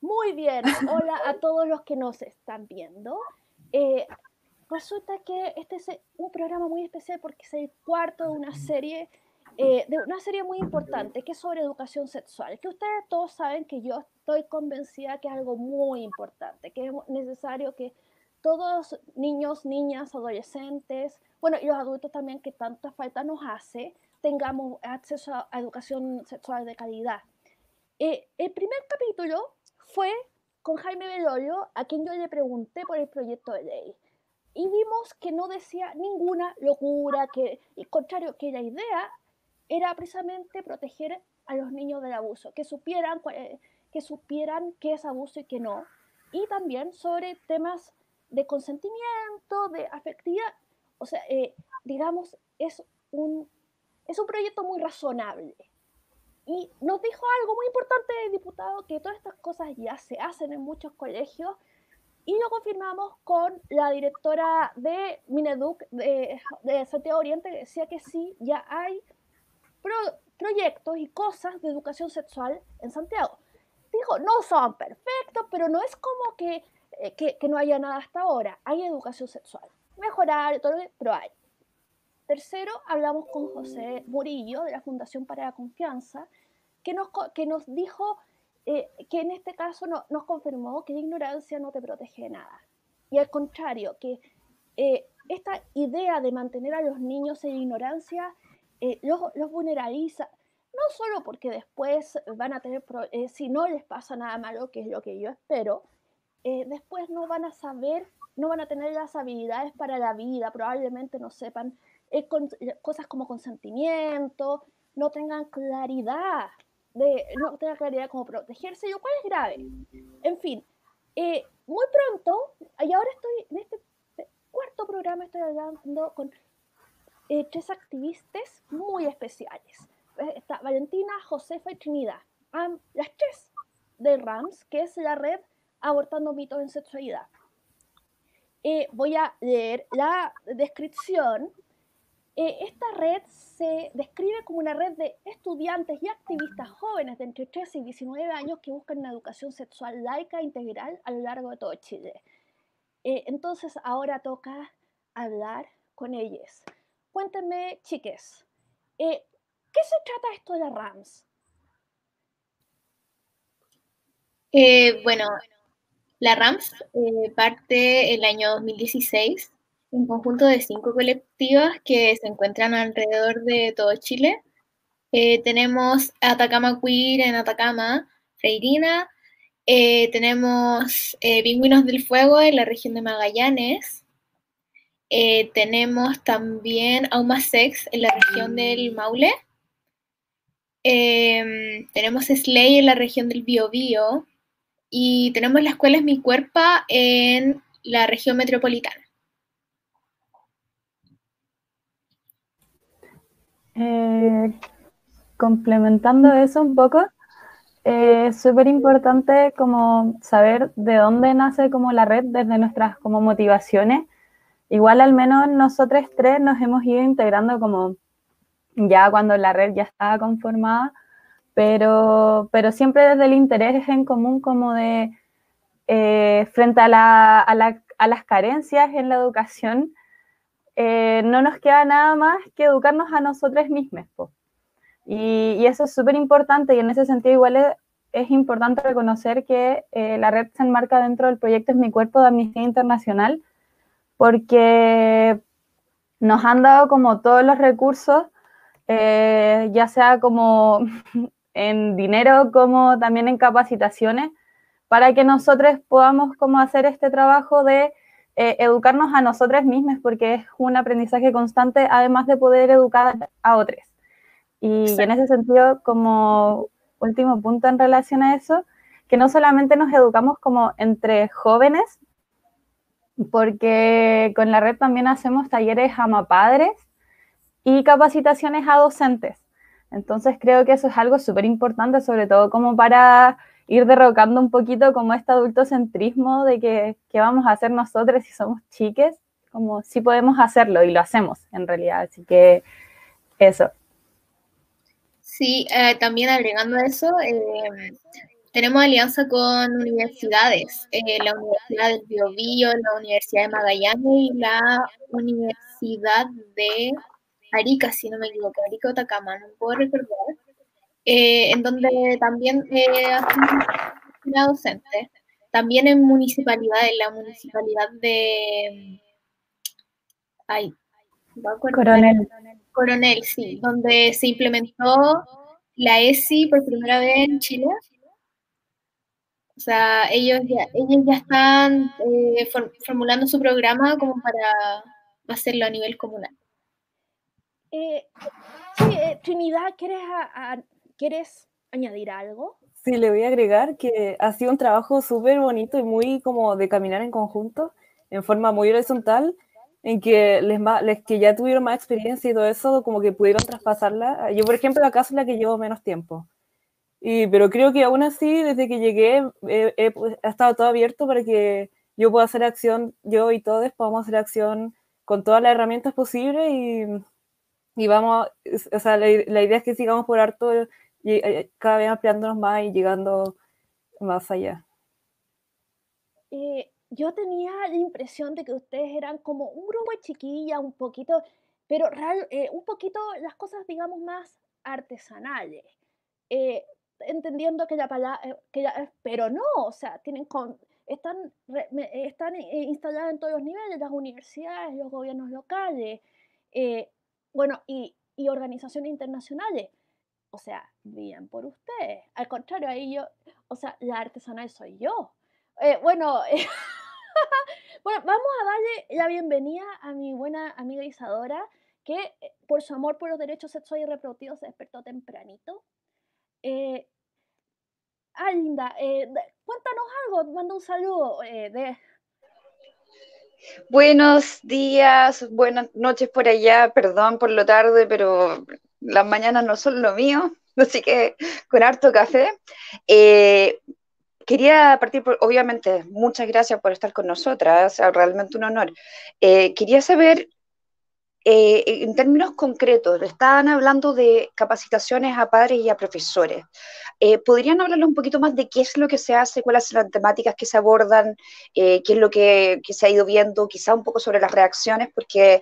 Muy bien. Hola a todos los que nos están viendo. Eh, resulta que este es un programa muy especial porque es el cuarto de una serie, eh, de una serie muy importante que es sobre educación sexual. Que ustedes todos saben que yo estoy convencida que es algo muy importante, que es necesario que todos niños, niñas, adolescentes, bueno, y los adultos también que tanta falta nos hace, tengamos acceso a, educación sexual de calidad. Eh, el primer capítulo fue con Jaime Belolio, a quien yo le pregunté por el proyecto de ley. Y vimos que no decía ninguna locura, que, y contrario, que la idea era precisamente proteger a los niños del abuso, que supieran, que supieran qué es abuso y qué no. Y también sobre temas de consentimiento, de afectividad. O sea, eh, digamos, es un, es un proyecto muy razonable. Y nos dijo algo muy importante diputado, que todas estas cosas ya se hacen en muchos colegios. Y lo confirmamos con la directora de Mineduc de, Santiago Oriente, que decía que sí, ya hay proyectos y cosas de educación sexual en Santiago. Dijo, no son perfectos, pero no es como que eh, que, no haya nada hasta ahora. Hay educación sexual. Mejorar, todo, pero hay. Tercero, hablamos con José Murillo de la Fundación para la Confianza, que nos, que nos dijo eh, que en este caso no, nos confirmó que la ignorancia no te protege de nada. Y al contrario, que eh, esta idea de mantener a los niños en ignorancia los, los, vulnerabiliza, no solo porque después van a tener, si no les pasa nada malo, que es lo que yo espero, eh, después no van a saber, no van a tener las habilidades para la vida, probablemente no sepan eh, eh, cosas como consentimiento, no tengan claridad, de, no tengan claridad cómo protegerse, lo cual es grave. En fin, muy pronto, y ahora estoy en este cuarto programa, estoy hablando con tres activistas muy especiales. Está Valentina, Josefa y Trinidad. las tres de RAMS, que es la red abortando mitos en sexualidad. Eh, voy a leer la descripción. Eh, esta red se describe como una red de estudiantes y activistas jóvenes de entre 13 y 19 años que buscan una educación sexual laica e integral a lo largo de todo Chile. Eh, entonces ahora toca hablar con ellos. Cuéntenme, chiques, ¿qué se trata esto de la RAMS? bueno, la RAMS eh, parte el año 2016, un conjunto de cinco colectivas que se encuentran alrededor de todo Chile. Eh, tenemos Atacama Queer en Atacama, Freirina, eh, tenemos Pingüinos del Fuego en la región de Magallanes, tenemos también Auma Sex en la región del Maule, tenemos Slay en la región del Biobío, y tenemos la escuela Es Mi Cuerpo en la región metropolitana. Eh, complementando eso un poco, eh, es súper importante como saber de dónde nace como la red desde nuestras como motivaciones. Igual al menos nosotros tres nos hemos ido integrando como ya cuando la red ya estaba conformada pero, pero siempre desde el interés en común como de, eh, frente a, la, a, la, a, las carencias en la educación, eh, no nos queda nada más que educarnos a nosotros mismos. Y, y, eso es súper importante y en ese sentido igual es, es importante reconocer que eh, la red se enmarca dentro del proyecto Es mi cuerpo de Amnistía Internacional porque nos han dado como todos los recursos, ya sea como en dinero como también en capacitaciones, para que nosotros podamos como hacer este trabajo de eh, educarnos a nosotros mismos, porque es un aprendizaje constante, además de poder educar a otros. Y, en ese sentido, como último punto en relación a eso, que no solamente nos educamos como entre jóvenes, porque con la red también hacemos talleres a padres y capacitaciones a docentes. Entonces creo que eso es algo súper importante, sobre todo como para ir derrocando un poquito como este adultocentrismo de que, vamos a hacer nosotros si somos chiques, como si podemos hacerlo y lo hacemos en realidad. Así que eso. Sí, eh, también agregando eso, eh, tenemos alianza con universidades, eh, la Universidad del Biobío, la Universidad de Magallanes y la Universidad de Arica, si no me equivoco, Arica o Tacama, no puedo recordar, eh, en donde también eh, una docente. También en municipalidades, la municipalidad de... Ay, Coronel. Coronel, sí, donde se implementó la ESI por primera vez en Chile. O sea, ellos ya, ellos ya están eh, formulando su programa como para hacerlo a nivel comunal. Eh, sí, eh, Trinidad, ¿quieres, ¿quieres añadir algo? Sí, le voy a agregar que ha sido un trabajo súper bonito y muy como de caminar en conjunto, en forma muy horizontal, en que les, les, que ya tuvieron más experiencia y todo eso, como que pudieron traspasarla. Yo, por ejemplo, acá soy la que llevo menos tiempo. Y, pero creo que aún así, desde que llegué, he, pues, ha estado todo abierto para que yo pueda hacer acción, yo y todos podamos hacer acción con todas las herramientas posibles y, y vamos, o sea, la, la, idea es que sigamos por harto y eh, cada vez ampliándonos más y llegando más allá. Eh, yo tenía la impresión de que ustedes eran como un grupo de chiquillas, un poquito, pero real, eh, un poquito las cosas, digamos, más artesanales. Eh, entendiendo que la palabra, eh, que pero no, o sea, tienen con, están, están instaladas en todos los niveles, las universidades, los gobiernos locales, bueno, y, y, organizaciones internacionales. O sea, bien por ustedes. Al contrario, ahí yo, o sea, la artesanal soy yo. bueno, bueno, vamos a darle la bienvenida a mi buena amiga Isadora, que eh, por su amor por los derechos sexuales y reproductivos se despertó tempranito. Eh, ah, linda, eh, cuéntanos algo, manda un saludo de... Buenos días, buenas noches por allá, perdón por lo tarde, pero las mañanas no son lo mío, así que con harto café. Eh, Quería partir, por, obviamente, muchas gracias por estar con nosotras, realmente un honor. Eh, quería saber, eh, en términos concretos, estaban hablando de capacitaciones a padres y a profesores. Eh, ¿Podrían hablarle un poquito más de qué es lo que se hace, cuáles son las temáticas que se abordan, qué es lo que, que, se ha ido viendo, quizá un poco sobre las reacciones, porque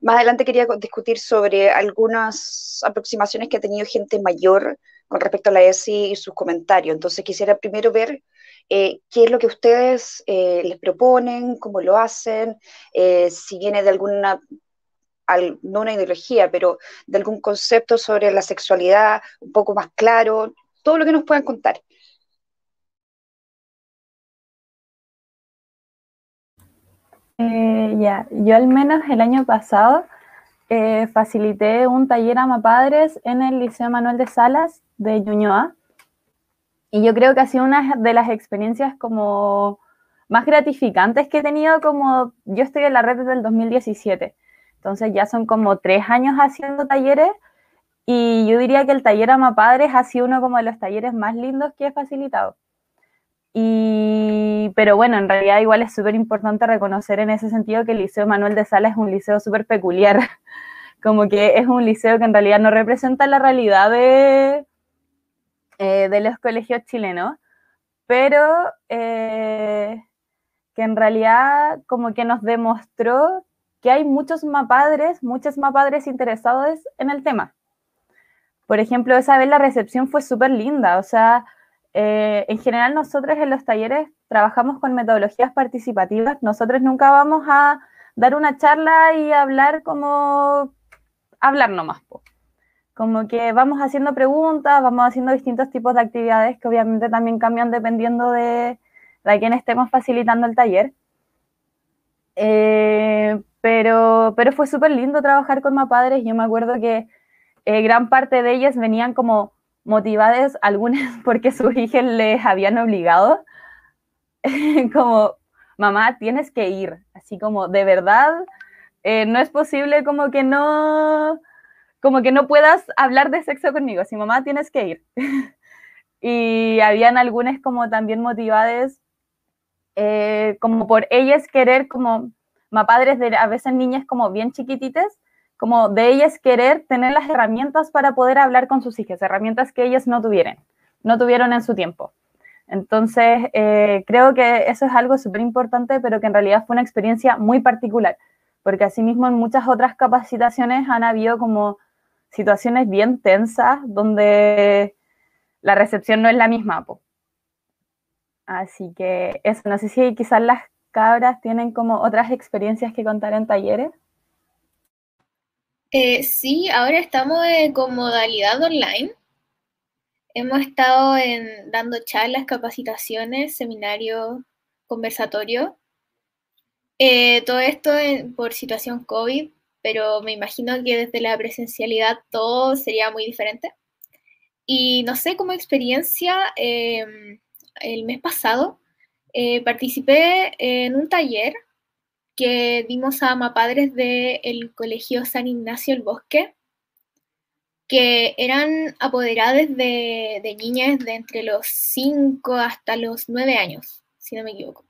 más adelante quería discutir sobre algunas aproximaciones que ha tenido gente mayor con respecto a la ESI y sus comentarios. Entonces quisiera primero ver eh, qué es lo que ustedes eh, les proponen, cómo lo hacen, eh, si viene de alguna, no una ideología, pero de algún concepto sobre la sexualidad un poco más claro, todo lo que nos puedan contar. ya, yo al menos el año pasado facilité un taller a padres en el Liceo Manuel de Salas de Ñuñoa. Y yo creo que ha sido una de las experiencias como más gratificantes que he tenido, como yo estoy en la red desde el 2017. Entonces ya son como tres años haciendo talleres y yo diría que el taller Ama Padres ha sido uno como de los talleres más lindos que he facilitado. Y, pero bueno, en realidad igual es súper importante reconocer en ese sentido que el Liceo Manuel de Sala es un liceo súper peculiar, como que es un liceo que en realidad no representa la realidad de, eh, de los colegios chilenos, pero eh, que en realidad como que nos demostró que hay muchos mapadres, muchos mapadres interesados en el tema. Por ejemplo, esa vez la recepción fue súper linda, o sea, eh, en general nosotros en los talleres trabajamos con metodologías participativas, nosotros nunca vamos a dar una charla y hablar como hablar nomás como que vamos haciendo preguntas, vamos haciendo distintos tipos de actividades que obviamente también cambian dependiendo de, de quién estemos facilitando el taller. Eh, pero, pero fue súper lindo trabajar con padres. Yo me acuerdo que eh, gran parte de ellas venían como motivadas, algunas porque sus hijos les habían obligado, como, mamá, tienes que ir. Así como, de verdad, eh, no es posible como que no como que no puedas hablar de sexo conmigo, si mamá tienes que ir. y habían algunas como también motivadas, eh, como por ellas querer, como padres de a veces niñas como bien chiquititas, como de ellas querer tener las herramientas para poder hablar con sus hijas, herramientas que ellas no tuvieran. no tuvieron en su tiempo. Entonces, eh, creo que eso es algo súper importante, pero que en realidad fue una experiencia muy particular, porque asimismo en muchas otras capacitaciones han habido como situaciones bien tensas donde la recepción no es la misma. Así que eso, no sé si quizás las cabras tienen como otras experiencias que contar en talleres. Eh, sí, ahora estamos con modalidad online. Hemos estado en, dando charlas, capacitaciones, seminarios, conversatorios. Eh, todo esto por situación COVID, pero me imagino que desde la presencialidad todo sería muy diferente. Y no sé, como experiencia, em, el mes pasado eh, participé en un taller que dimos a mapadres del Colegio San Ignacio el Bosque, que eran apoderadas de, de niñas de entre los 5 hasta los 9 años, si no me equivoco.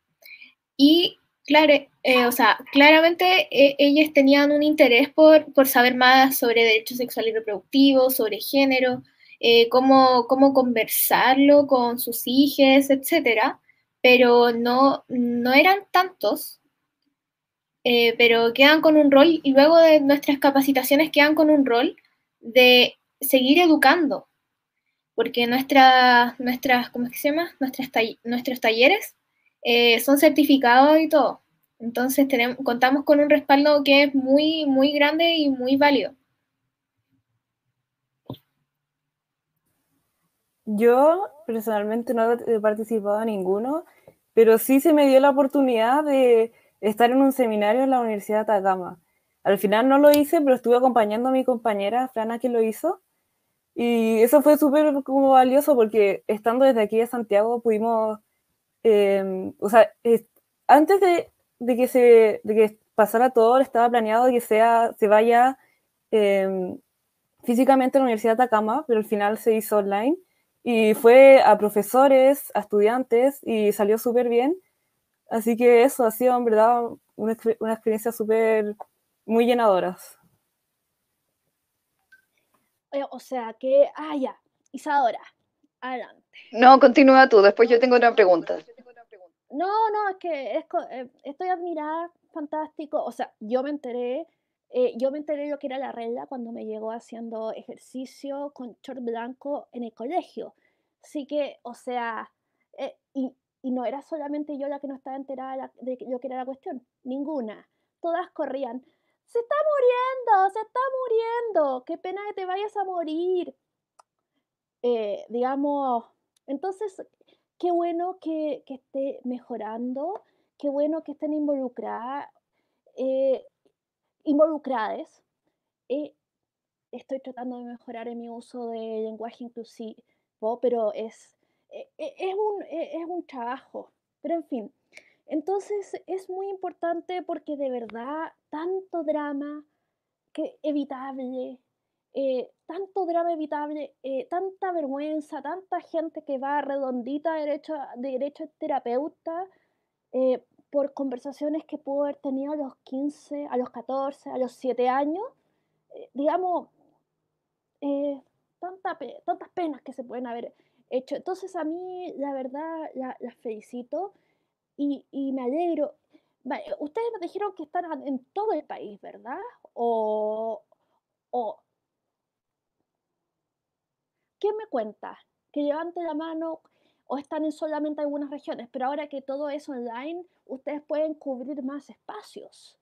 Y claro, eh, o sea, claramente eh, ellas tenían un interés por, por, saber más sobre derechos sexuales y reproductivos, sobre género, eh, cómo, cómo, conversarlo con sus hijas, etcétera, pero no, no eran tantos eh, pero quedan con un rol, y luego de nuestras capacitaciones quedan con un rol de seguir educando, porque nuestra, nuestras, ¿cómo se llama? Nuestras nuestros talleres eh, son certificados y todo. Entonces tenemos, contamos con un respaldo que es muy, muy grande y muy válido. Yo personalmente no he participado en ninguno, pero sí se me dio la oportunidad de estar en un seminario en la Universidad de Atacama. Al final no lo hice, pero estuve acompañando a mi compañera Frana que lo hizo. Y eso fue súper valioso porque estando desde aquí de Santiago pudimos, em, o sea, antes de, que se, de que pasara todo, estaba planeado que sea, se vaya em, físicamente a la Universidad de Atacama, pero al final se hizo online. Y fue a profesores, a estudiantes y salió súper bien. Así que eso ha sido en verdad una, experiencia súper muy llenadora. O sea que, ah, ya, Isadora, adelante. No, continúa tú, después yo tengo una pregunta. No, no, es que eh, estoy admirada, fantástico. O sea, yo me enteré, eh, yo me enteré lo que era la regla cuando me llegó haciendo ejercicio con short blanco en el colegio. Así que, o sea, y, y no era solamente yo la que no estaba enterada de lo que era la cuestión, ninguna. Todas corrían, se está muriendo, se está muriendo, qué pena que te vayas a morir. Eh, digamos, entonces, qué bueno que, esté mejorando, qué bueno que estén involucradas, eh, involucradas. Eh, estoy tratando de mejorar en mi uso de lenguaje inclusivo, pero es e, e, es un, e, es un trabajo, pero en fin. Entonces es muy importante porque de verdad tanto drama que evitable, eh, tanto drama evitable, eh, tanta vergüenza, tanta gente que va redondita de derecho, de derecho terapeuta eh, por conversaciones que pudo haber tenido a los 15, a los 14, a los 7 años, digamos, tanta, tantas penas que se pueden haber hecho. Entonces a mí, la verdad, las la felicito y, me alegro. ustedes nos dijeron que están en todo el país, ¿verdad? O, o ¿Qué me cuenta? Que levante la mano o están en solamente algunas regiones, pero ahora que todo es online, ustedes pueden cubrir más espacios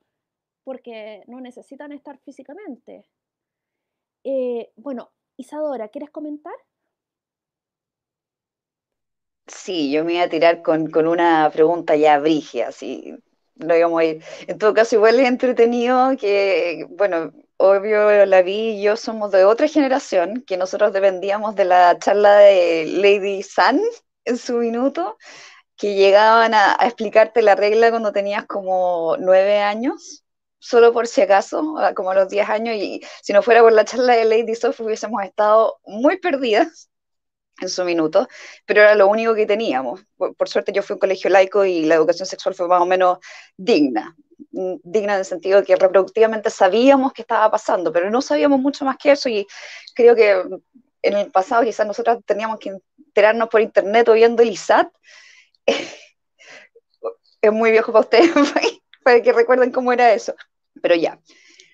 porque no necesitan estar físicamente. Eh, bueno, Isadora, ¿quieres comentar? Sí, yo me iba a tirar con, una pregunta ya brigia, así no íbamos a ir. En todo caso, igual es entretenido que, bueno, obvio, la vi y yo somos de otra generación, que nosotros dependíamos de la charla de Lady Sun en su minuto, que llegaban a, explicarte la regla cuando tenías como nueve años, solo por si acaso, como a los diez años, y si no fuera por la charla de Lady Soft hubiésemos estado muy perdidas en su minuto, pero era lo único que teníamos. Por, suerte yo fui a un colegio laico y la educación sexual fue más o menos digna, digna en el sentido de que reproductivamente sabíamos qué estaba pasando, pero no sabíamos mucho más que eso y creo que en el pasado quizás nosotros teníamos que enterarnos por internet o viendo el ISAT, es muy viejo para ustedes, para que recuerden cómo era eso. Pero ya,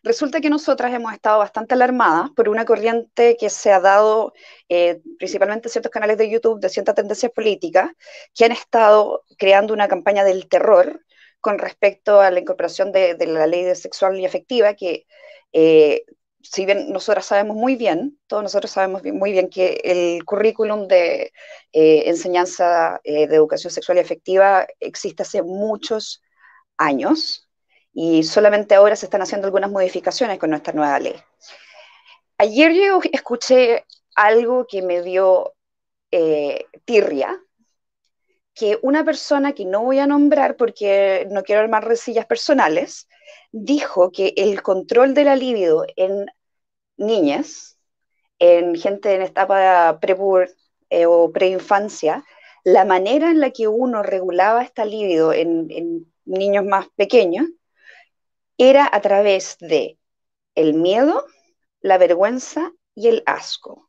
resulta que nosotras hemos estado bastante alarmadas por una corriente que se ha dado eh, principalmente en ciertos canales de YouTube de ciertas tendencias políticas que han estado creando una campaña del terror con respecto a la incorporación de, la ley de sexual y afectiva que eh, si bien nosotros sabemos muy bien, todos nosotros sabemos muy bien que el currículum de eh, enseñanza eh, de educación sexual y afectiva existe hace muchos años y solamente ahora se están haciendo algunas modificaciones con nuestra nueva ley. Ayer yo escuché algo que me dio eh, tirria, que una persona que no voy a nombrar porque no quiero armar resillas personales, dijo que el control de la libido en niñas, en gente en etapa pre eh, o preinfancia, la manera en la que uno regulaba esta libido en, en niños más pequeños era a través de el miedo, la vergüenza y el asco.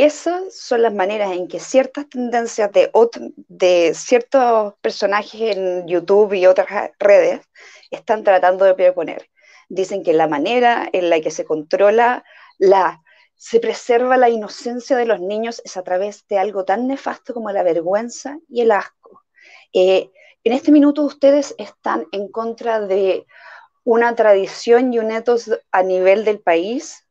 Esas son las maneras en que ciertas tendencias de, de ciertos personajes en YouTube y otras redes están tratando de proponer. Dicen que la manera en la que se controla la se preserva la inocencia de los niños es a través de algo tan nefasto como la vergüenza y el asco. Eh, en este minuto ustedes están en contra de una tradición y un etos a nivel del país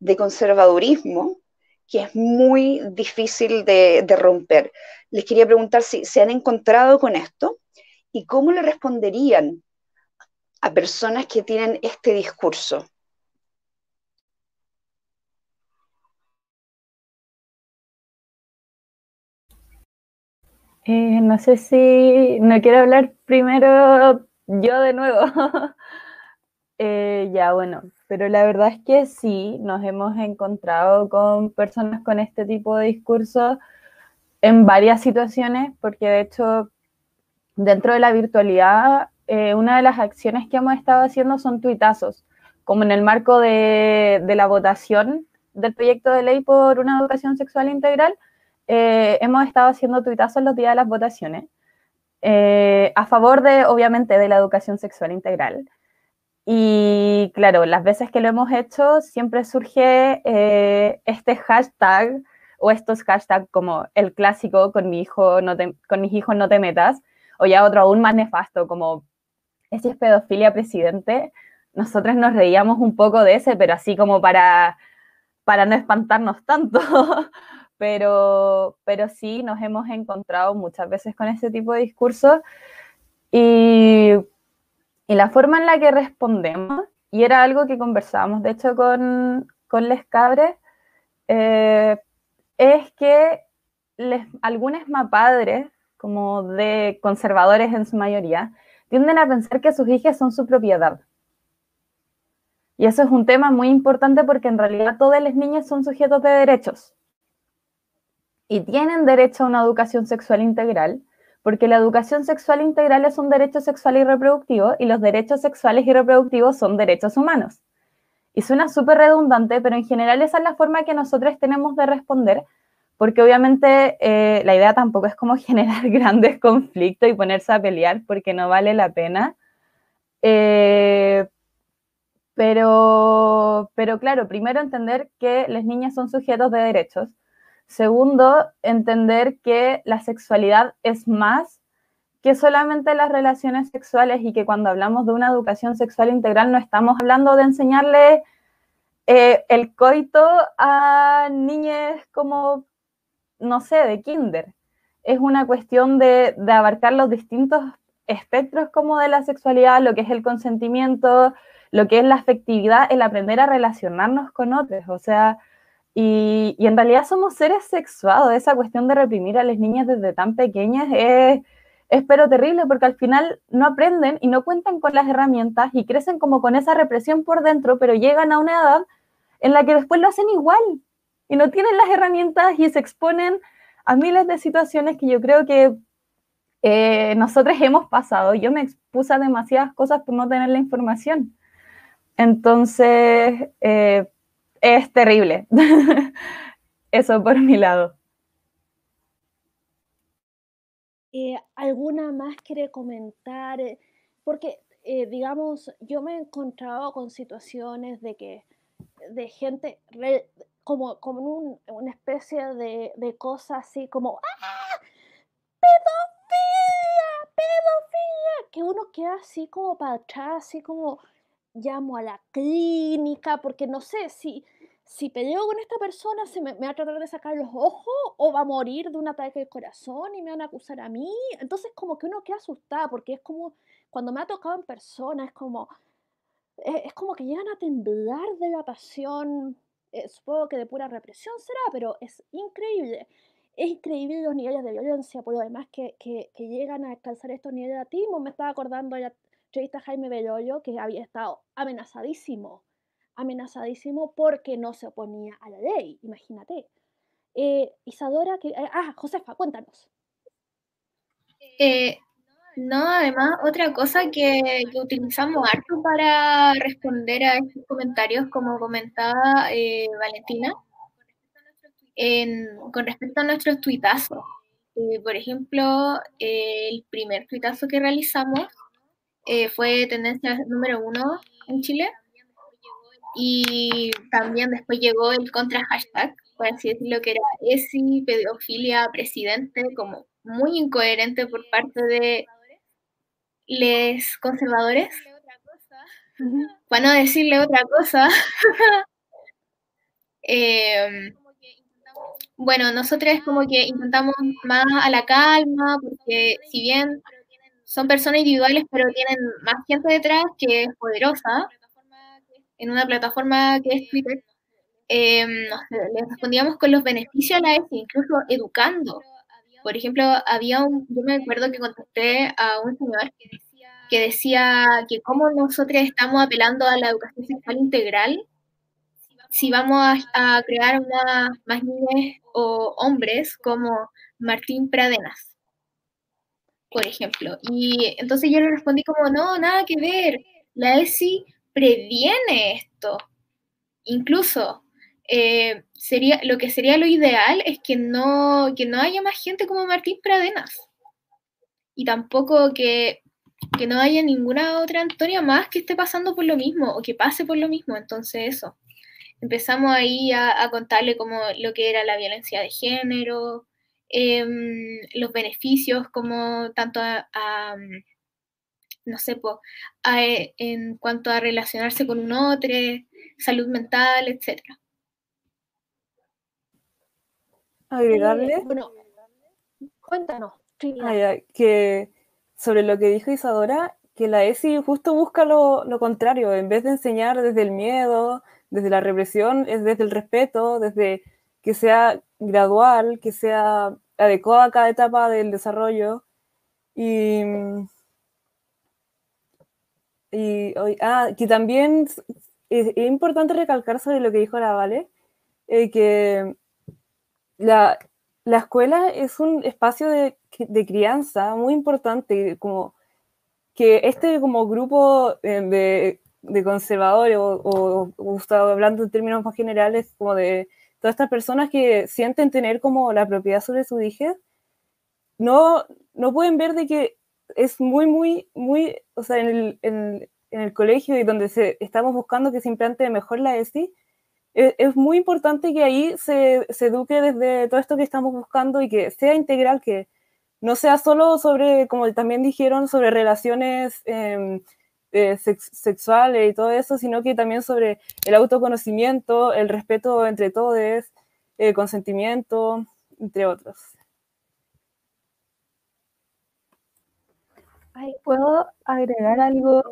de conservadurismo que es muy difícil de, romper. Les quería preguntar si se han encontrado con esto y cómo le responderían a personas que tienen este discurso. Eh, no sé si no quiero hablar primero yo de nuevo. Eh, ya, bueno, pero la verdad es que sí, nos hemos encontrado con personas con este tipo de discurso en varias situaciones, porque de hecho, dentro de la virtualidad eh, una de las acciones que hemos estado haciendo son tuitazos, como en el marco de, la votación del proyecto de ley por una educación sexual integral, eh, hemos estado haciendo tuitazos los días de las votaciones, eh, a favor de, obviamente, de la educación sexual integral. Y claro, las veces que lo hemos hecho, siempre surge este hashtag o estos hashtags como el clásico con mi hijo no con mis hijos no te metas, o ya otro aún más nefasto como ese es pedofilia presidente, nosotros nos reíamos un poco de ese, pero así como para, para no espantarnos tanto. pero, pero sí nos hemos encontrado muchas veces con ese tipo de discursos y, y la forma en la que respondemos, y era algo que conversábamos de hecho con, con Les Cabres, eh, es que algunos mapadres, como de conservadores en su mayoría, tienden a pensar que sus hijas son su propiedad. Y eso es un tema muy importante porque en realidad todas las niñas son sujetos de derechos. Y tienen derecho a una educación sexual integral, porque la educación sexual integral es un derecho sexual y reproductivo y los derechos sexuales y reproductivos son derechos humanos. Y suena súper redundante, pero en general esa es la forma que nosotros tenemos de responder porque obviamente eh, la idea tampoco es como generar grandes conflictos y ponerse a pelear porque no vale la pena. Eh, pero, pero claro, primero entender que las niñas son sujetos de derechos. Segundo, entender que la sexualidad es más que solamente las relaciones sexuales y que cuando hablamos de una educación sexual integral no estamos hablando de enseñarle eh, el coito a niñas como no sé, de kinder. Es una cuestión de, abarcar los distintos espectros como de la sexualidad, lo que es el consentimiento, lo que es la afectividad, el aprender a relacionarnos con otros. O sea, y, en realidad somos seres sexuados. Esa cuestión de reprimir a las niñas desde tan pequeñas es, es pero terrible porque al final no aprenden y no cuentan con las herramientas y crecen como con esa represión por dentro, pero llegan a una edad en la que después lo hacen igual y no tienen las herramientas y se exponen a miles de situaciones que yo creo que eh, nosotros hemos pasado. Yo me expuse a demasiadas cosas por no tener la información. Entonces, eh, es terrible. Eso por mi lado. Eh, ¿Alguna más quiere comentar? Eh, porque, eh, digamos, yo me he encontrado con situaciones de que, de gente, como, como una especie de, de cosa así como, ¡ah! ¡Pedofilia! ¡Pedofilia! Que uno queda así como para atrás, así como llamo a la clínica, porque no sé si si peleo con esta persona, se me, va a tratar de sacar los ojos o va a morir de un ataque del corazón y me van a acusar a mí. Entonces como que uno queda asustada porque es como, cuando me ha tocado en persona, es como, eh, es, como que llegan a temblar de la pasión, eh, supongo que de pura represión será, pero es increíble. Es increíble los niveles de violencia, por lo demás que, que, llegan a alcanzar estos niveles de atismo. Me estaba acordando de entrevista Jaime que había estado amenazadísimo amenazadísimo porque no se oponía a la ley, imagínate. Eh, Isadora, que, eh, ah, Josefa, cuéntanos. Eh, no, además, otra cosa que, utilizamos harto para responder a estos comentarios, como comentaba Valentina, con respecto a nuestros tuitazos. por ejemplo, el primer tuitazo que realizamos fue tendencia número uno en Chile, y también después llegó el contra hashtag, por así decirlo, que era ESI, pedofilia, presidente, como muy incoherente por parte de los conservadores. Para no decirle otra cosa. Em, bueno, nosotros como que intentamos más a la calma, porque si bien son personas individuales, pero tienen más gente detrás que es poderosa, en una plataforma que es Twitter, eh, les respondíamos con los beneficios a la ESI, incluso educando. Por ejemplo, había yo me acuerdo que contesté a un señor que decía que cómo nosotros estamos apelando a la educación sexual integral si vamos a, crear una, más niñas o hombres como Martín Pradenas, por ejemplo. Y entonces yo le respondí como, no, nada que ver. La ESI previene esto. Incluso eh, sería, lo que sería lo ideal es que no, que no haya más gente como Martín Pradenas. Y tampoco que, que no haya ninguna otra Antonia más que esté pasando por lo mismo o que pase por lo mismo. Entonces eso. Empezamos ahí a, contarle como lo que era la violencia de género, em, los beneficios como tanto a no sé, en cuanto a relacionarse con un otro, salud mental, etc. Agregarle. Bueno, cuéntanos. Ah, que sobre lo que dijo Isadora, que la ESI justo busca lo, lo, contrario, en vez de enseñar desde el miedo, desde la represión, es desde el respeto, desde que sea gradual, que sea adecuada a cada etapa del desarrollo. Y y ah, que también es, importante recalcar sobre lo que dijo la Vale, eh, que la, la, escuela es un espacio de, crianza muy importante, como que este como grupo eh, de, de conservadores o, o, hablando en términos más generales, como de todas estas personas que sienten tener como la propiedad sobre su hija, no, no pueden ver de que es muy, muy, muy, o sea, en el, en, el colegio y donde se, estamos buscando que se implante mejor la ESI, es, es muy importante que ahí se, se, eduque desde todo esto que estamos buscando y que sea integral, que no sea solo sobre, como también dijeron, sobre relaciones em, eh, sexuales y todo eso, sino que también sobre el autoconocimiento, el respeto entre todos, el consentimiento, entre otros. ¿Puedo agregar algo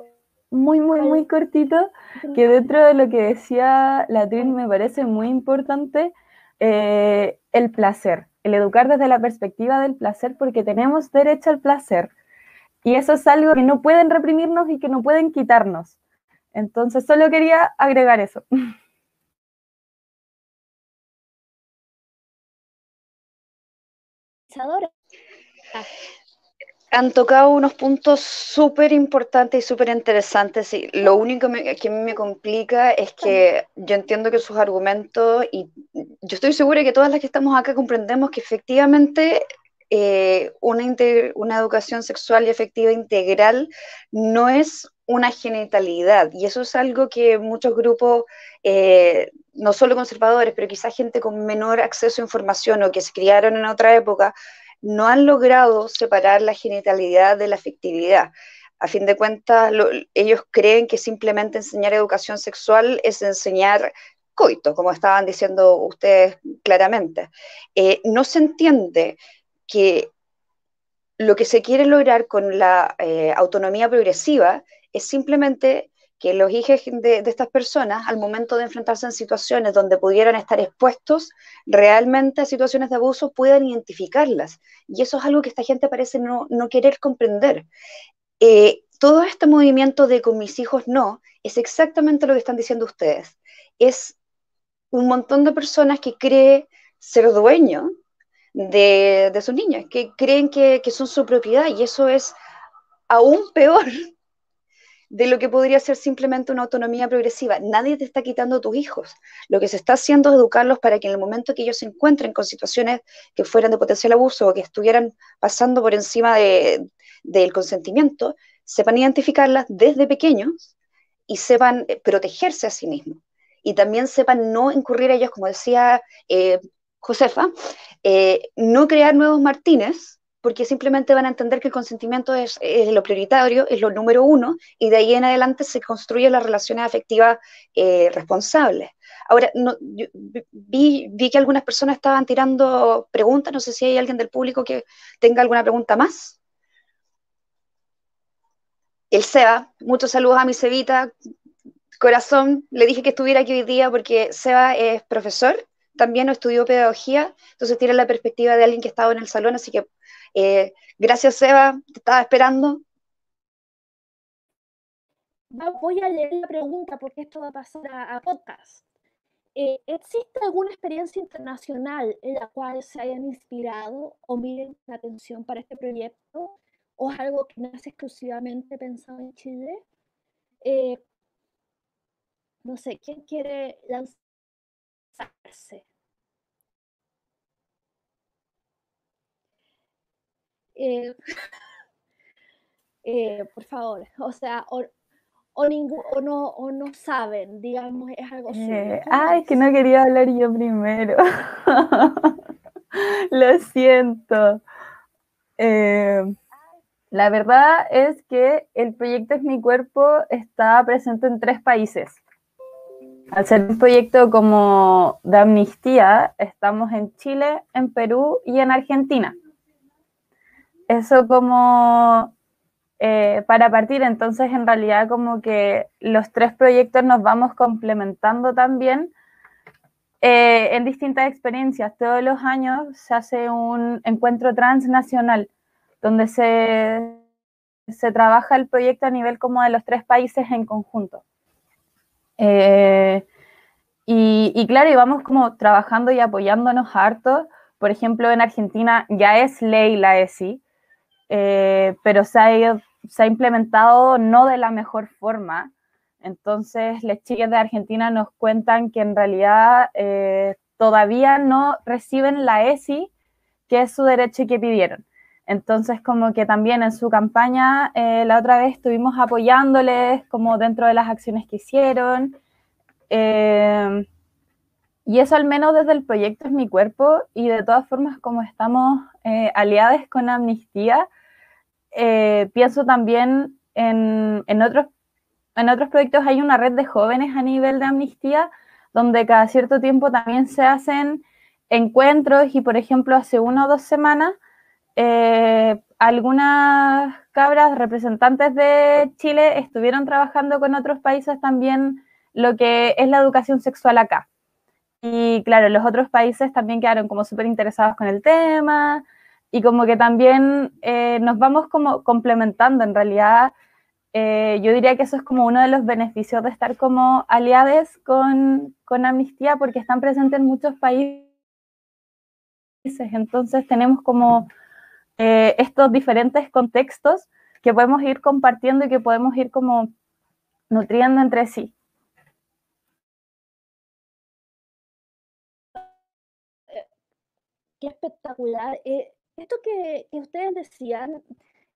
muy, muy, muy cortito? Que dentro de lo que decía la me parece muy importante eh, el placer, el educar desde la perspectiva del placer, porque tenemos derecho al placer. Y eso es algo que no pueden reprimirnos y que no pueden quitarnos. Entonces, solo quería agregar eso. han tocado unos puntos súper importantes y súper interesantes. Y lo único que a mí me complica es que yo entiendo que sus argumentos, y yo estoy segura que todas las que estamos acá comprendemos que efectivamente eh, una, una educación sexual y afectiva integral no es una genitalidad. Y eso es algo que muchos grupos, eh, no solo conservadores, pero quizás gente con menor acceso a información o que se criaron en otra época, no han logrado separar la genitalidad de la afectividad. A fin de cuentas, ellos creen que simplemente enseñar educación sexual es enseñar coito, como estaban diciendo ustedes claramente. Eh, no se entiende que lo que se quiere lograr con la eh, autonomía progresiva es simplemente que los hijos de, estas personas, al momento de enfrentarse en situaciones donde pudieran estar expuestos realmente a situaciones de abuso, puedan identificarlas. Y eso es algo que esta gente parece no, querer comprender. Eh, todo este movimiento de con mis hijos no, es exactamente lo que están diciendo ustedes. Es un montón de personas que cree ser dueño de, sus niñas, que creen que, que son su propiedad y eso es aún peor de lo que podría ser simplemente una autonomía progresiva. Nadie te está quitando tus hijos. Lo que se está haciendo es educarlos para que en el momento que ellos se encuentren con situaciones que fueran de potencial abuso o que estuvieran pasando por encima del consentimiento, sepan identificarlas desde pequeños y sepan eh, protegerse a sí mismos. Y también sepan no incurrir a ellos, como decía eh, Josefa, eh, no crear nuevos Martínez, porque simplemente van a entender que el consentimiento es, lo prioritario, es lo número uno, y de ahí en adelante se construyen las relaciones afectivas eh, responsables. Ahora, vi, vi, que algunas personas estaban tirando preguntas, no sé si hay alguien del público que tenga alguna pregunta más. El Seba, muchos saludos a mi Cebita, corazón, le dije que estuviera aquí hoy día porque Seba es profesor, también estudió pedagogía, entonces tiene la perspectiva de alguien que estaba en el salón, así que eh, gracias, Eva, te estaba esperando. Voy a leer la pregunta porque esto va a pasar a, podcast. Eh, ¿Existe alguna experiencia internacional en la cual se hayan inspirado o miren la atención para este proyecto? ¿O es algo que nace exclusivamente pensado en Chile? Eh, no sé, ¿quién quiere Eh, eh, por favor, o sea, o, o, no, o no saben, digamos, es algo eh, Ay, que no quería hablar yo primero. Lo siento. la verdad es que el proyecto Es mi cuerpo está presente en tres países. Al ser un proyecto como de amnistía, estamos en Chile, en Perú y en Argentina eso como eh, para partir, entonces en realidad como que los tres proyectos nos vamos complementando también eh, en distintas experiencias. Todos los años se hace un encuentro transnacional donde se, se trabaja el proyecto a nivel como de los tres países en conjunto. Eh, y, y, claro, íbamos como trabajando y apoyándonos harto. Por ejemplo, en Argentina ya es ley la ESI, eh, pero se ha, se ha implementado no de la mejor forma. Entonces, las chicas de Argentina nos cuentan que en realidad eh, todavía no reciben la ESI, que es su derecho que pidieron. Entonces, como que también en su campaña, eh, la otra vez estuvimos apoyándoles como dentro de las acciones que hicieron. y eso al menos desde el proyecto es mi cuerpo y de todas formas como estamos aliados con Amnistía, eh, pienso también en, en, otros, en otros proyectos, hay una red de jóvenes a nivel de amnistía, donde cada cierto tiempo también se hacen encuentros y, por ejemplo, hace una o dos semanas, eh, algunas cabras representantes de Chile estuvieron trabajando con otros países también lo que es la educación sexual acá. Y claro, los otros países también quedaron como súper interesados con el tema, y como que también eh, nos vamos como complementando. En realidad, eh, yo diría que eso es como uno de los beneficios de estar como aliados con, con Amnistía porque están presentes en muchos países. Entonces tenemos como eh, estos diferentes contextos que podemos ir compartiendo y que podemos ir como nutriendo entre sí. Qué espectacular esto que, ustedes decían,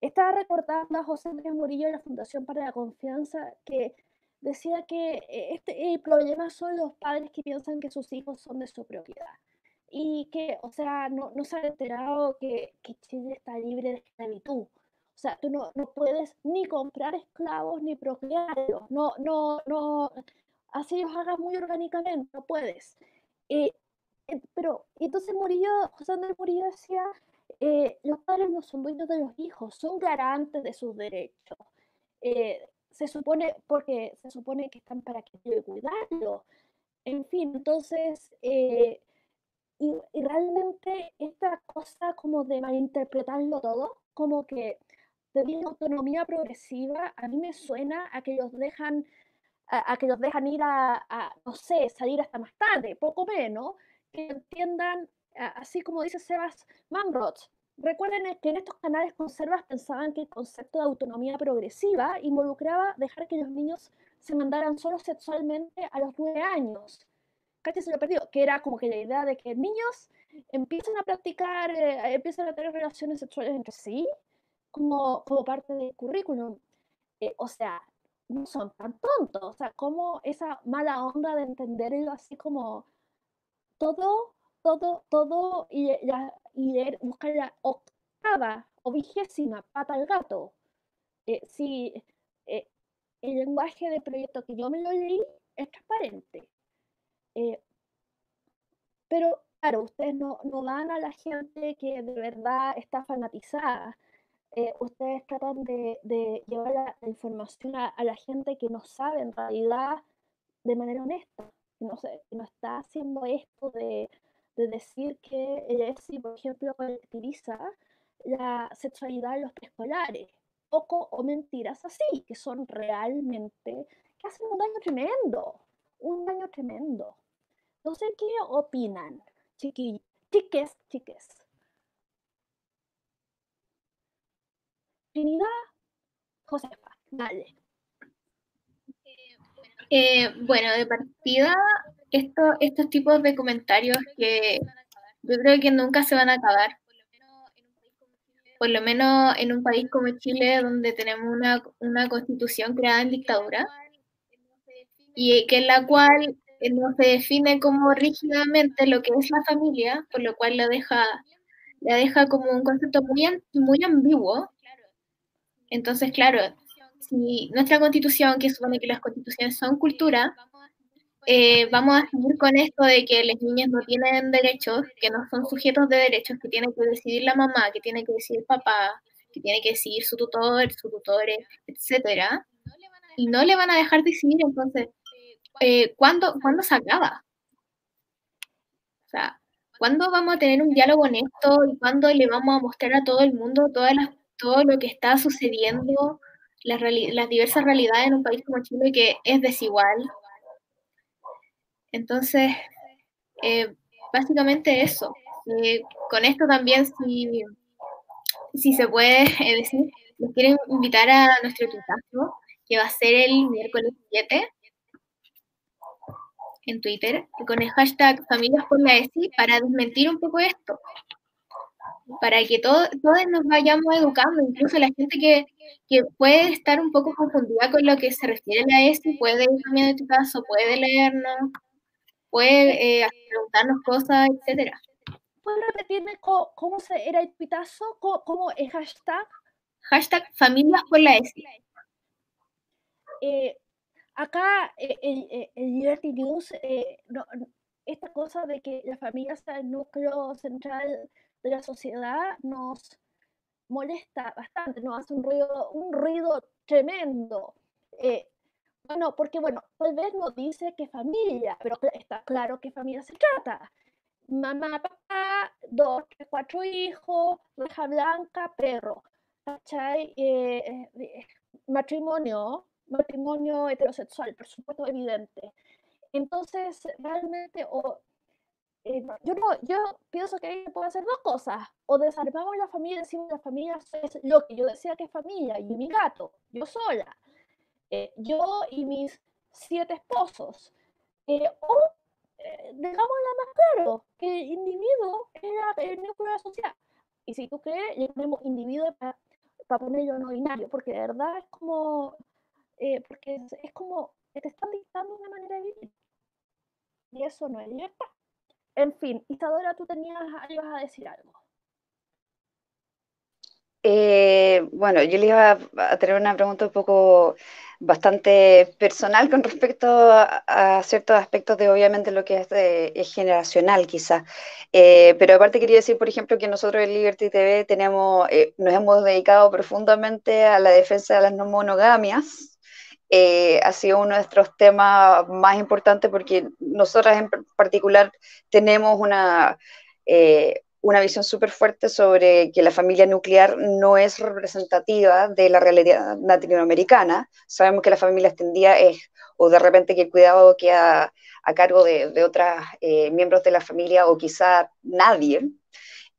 estaba recordando a José Andrés Murillo de la Fundación para la Confianza, que decía que este, el problema son los padres que piensan que sus hijos son de su propiedad y que, o sea, no, no se ha enterado que, que Chile está libre de esclavitud. O sea, tú no, no puedes ni comprar esclavos ni procrearlos. No, no, no, así los hagas muy orgánicamente, no puedes. Eh, eh, pero, entonces Murillo, José Andrés Murillo decía, eh, los padres no son dueños de los hijos, son garantes de sus derechos. se supone, porque se supone que están para que cuidarlo. En fin, entonces, y, realmente esta cosa como de malinterpretarlo todo, como que de autonomía progresiva, a mí me suena a que los dejan a, que los dejan ir a, no sé, salir hasta más tarde, poco menos, que entiendan, así como dice Sebas Manroth, recuerden que en estos canales conservas pensaban que el concepto de autonomía progresiva involucraba dejar que los niños se mandaran solo sexualmente a los nueve años. Casi se lo perdió, que era como que la idea de que niños empiezan a practicar, eh, empiezan a tener relaciones sexuales entre sí, como, como parte del currículum. Eh, o sea, no son tan tontos. O sea, como esa mala onda de entenderlo así como todo, todo, todo y, y buscar la octava o vigésima pata al gato. Eh, si eh, el lenguaje del proyecto que yo me lo leí es transparente. Eh, pero claro, ustedes no, no dan a la gente que de verdad está fanatizada eh, ustedes tratan de, llevar la, información a, la gente que no sabe en realidad de manera honesta, no, no está haciendo esto de, decir que ESI, por ejemplo, colectiviza la sexualidad en los preescolares, poco o mentiras así, que son realmente, que hacen un daño tremendo, un daño tremendo. No sé qué opinan, chiquillos, chiques, chiques. Trinidad Josefa, dale. Eh, bueno, de partida, esto, estos tipos de comentarios que yo creo que nunca se van a acabar. Por lo menos en un país como Chile, donde tenemos una, una constitución creada en dictadura, y que en la cual no se define como rígidamente lo que es la familia, por lo cual la deja, la deja como un concepto muy, muy ambiguo, entonces, claro, si nuestra constitución, que supone que las constituciones son cultura, eh, vamos a seguir con esto de que las niñas no tienen derechos, que no son sujetos de derechos, que tiene que decidir la mamá, que tiene que decidir el papá, que tiene que decidir su tutor, su tutores, etcétera, y no le van a dejar decidir, entonces, eh, ¿cuándo, ¿cuándo se acaba? O sea, ¿cuándo vamos a tener un diálogo honesto y cuándo le vamos a mostrar a todo el mundo todas las todo lo que está sucediendo, las, las diversas realidades en un país como Chile que es desigual. Entonces, eh, básicamente eso. Eh, con esto también, si, si se puede eh, decir, les quiero invitar a nuestro tuitazo, que va a ser el miércoles 7 en Twitter, con el hashtag Familias por la ESI, para desmentir un poco esto para que todos nos vayamos educando, incluso la gente que, puede estar un poco confundida con lo que se refiere a la ESI, puede ir de tu caso, puede leernos, puede eh, preguntarnos cosas, etcétera. ¿Puedes repetirme cómo, se era el pitazo? ¿Cómo, es hashtag? Hashtag familias por la ESI. Eh, acá eh, el, el Liberty News, esta cosa de que la familia sea el núcleo central de la sociedad nos molesta bastante, nos hace un ruido, un ruido tremendo. Eh, bueno, porque bueno, tal vez no dice qué familia, pero está claro qué familia se trata. Mamá, papá, dos, tres, cuatro hijos, reja blanca, perro. ¿Cachai? Eh, eh, matrimonio, matrimonio heterosexual, por supuesto, evidente. Entonces, realmente, o eh, yo, yo pienso que ahí puedo hacer dos cosas. O desarmamos la familia, decimos la familia es lo que yo decía que es familia, y mi gato, yo sola, eh, yo y mis siete esposos. Eh, o digámosla más claro, que el individuo es el núcleo de la sociedad. Y si tú crees, ya tenemos individuos para ponerlo no binario, porque de verdad es como, eh, porque es, como, te están dictando una manera de vivir. Y eso no es libertad. En fin, Isadora, tú tenías, ibas a decir algo. Eh, bueno, yo le iba a tener una pregunta un poco bastante personal con respecto a, ciertos aspectos de obviamente lo que es, generacional quizás. Eh, pero aparte quería decir, por ejemplo, que nosotros en Liberty TV tenemos, eh, nos hemos dedicado profundamente a la defensa de las no monogamias. Ha sido uno de nuestros temas más importantes porque nosotras en particular tenemos una una visión súper fuerte sobre que la familia nuclear no es representativa de la realidad latinoamericana. Sabemos que la familia extendida es, o de repente que el cuidado queda a cargo de, de otros eh, miembros de la familia o quizá nadie.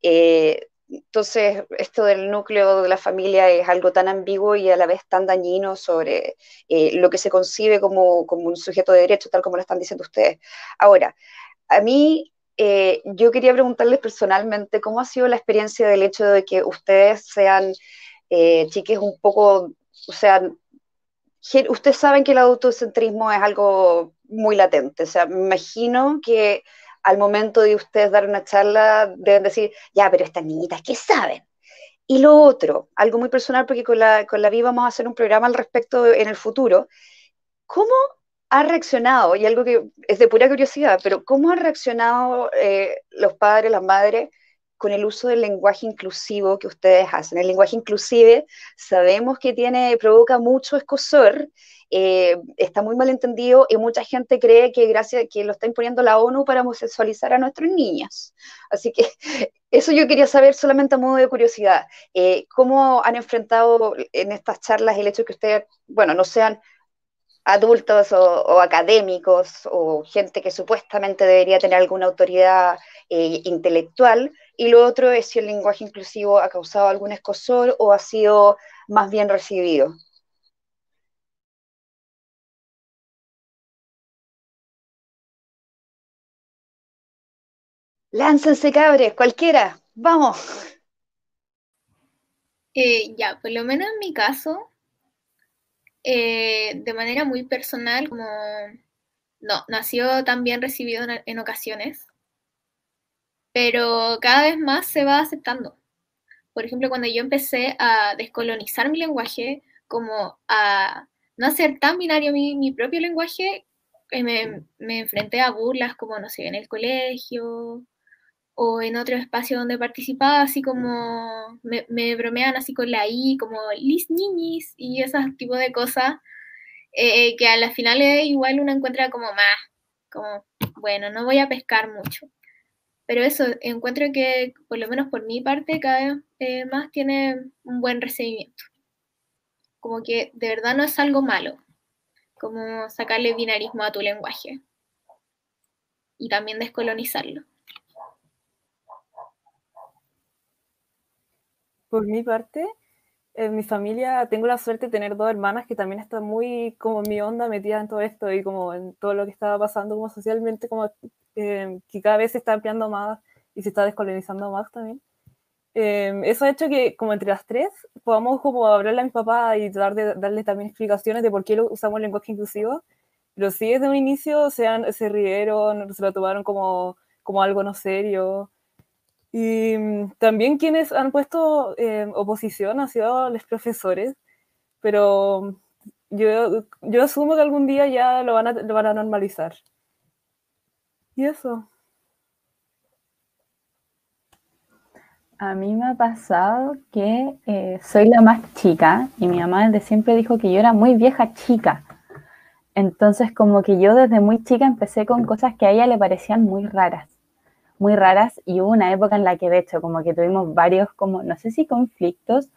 Eh, entonces, esto del núcleo de la familia es algo tan ambiguo y a la vez tan dañino sobre eh, lo que se concibe como, como un sujeto de derecho, tal como lo están diciendo ustedes. Ahora, a mí eh, yo quería preguntarles personalmente cómo ha sido la experiencia del hecho de que ustedes sean eh, chiques un poco, o sea, ustedes saben que el autocentrismo es algo muy latente, o sea, me imagino que al momento de ustedes dar una charla deben decir, ya, pero estas niñitas, ¿qué saben? Y lo otro, algo muy personal, porque con la, con la Vi vamos a hacer un programa al respecto en el futuro, ¿cómo ha reaccionado, y algo que es de pura curiosidad, pero ¿cómo han reaccionado eh, los padres, las madres con el uso del lenguaje inclusivo que ustedes hacen? El lenguaje inclusive sabemos que tiene, provoca mucho escosor, eh, está muy mal entendido y mucha gente cree que gracias que lo está imponiendo la ONU para homosexualizar a nuestras niñas. Así que eso yo quería saber solamente a modo de curiosidad. Eh, ¿Cómo han enfrentado en estas charlas el hecho de que ustedes, bueno, no sean adultos o, académicos o gente que supuestamente debería tener alguna autoridad eh, intelectual, y lo otro es si el lenguaje inclusivo ha causado algún escosor o ha sido más bien recibido. Láncense cabres, cualquiera, vamos. Eh, ya, por lo menos en mi caso, eh, de manera muy personal, como no, no ha sido tan bien recibido en, ocasiones, pero cada vez más se va aceptando. Por ejemplo, cuando yo empecé a descolonizar mi lenguaje, como a no hacer tan binario mi, propio lenguaje, eh, me, me, enfrenté a burlas como, no sé, en el colegio, o en otro espacio donde participaba, así como me, me bromean así con la I, como Lis Niñis y ese tipo de cosas, eh, que a la final igual uno encuentra como más, como, bueno, no voy a pescar mucho. Pero eso, encuentro que por lo menos por mi parte cada vez eh, más tiene un buen recibimiento. Como que de verdad no es algo malo, como sacarle binarismo a tu lenguaje y también descolonizarlo. Por mi parte, en mi familia tengo la suerte de tener dos hermanas que también están muy como en mi onda metidas en todo esto y como en todo lo que estaba pasando como socialmente, como eh, que cada vez se está ampliando más y se está descolonizando más también. Eh, eso ha hecho que como entre las tres podamos como hablarle a mi papá y tratar de darle también explicaciones de por qué usamos el lenguaje inclusivo, pero sí desde un inicio se, han, se rieron, se lo tomaron como, como algo no serio. Y mm, también quienes han puesto eh, oposición han sido los profesores, pero yo, yo asumo que algún día ya lo van a, lo van a normalizar. Y eso. A mí me ha pasado que eh, soy la más chica y mi mamá desde siempre dijo que yo era muy vieja chica. Entonces como que yo desde muy chica empecé con cosas que a ella le parecían muy raras muy raras y hubo una época en la que de hecho como que tuvimos varios como, no sé si conflictos,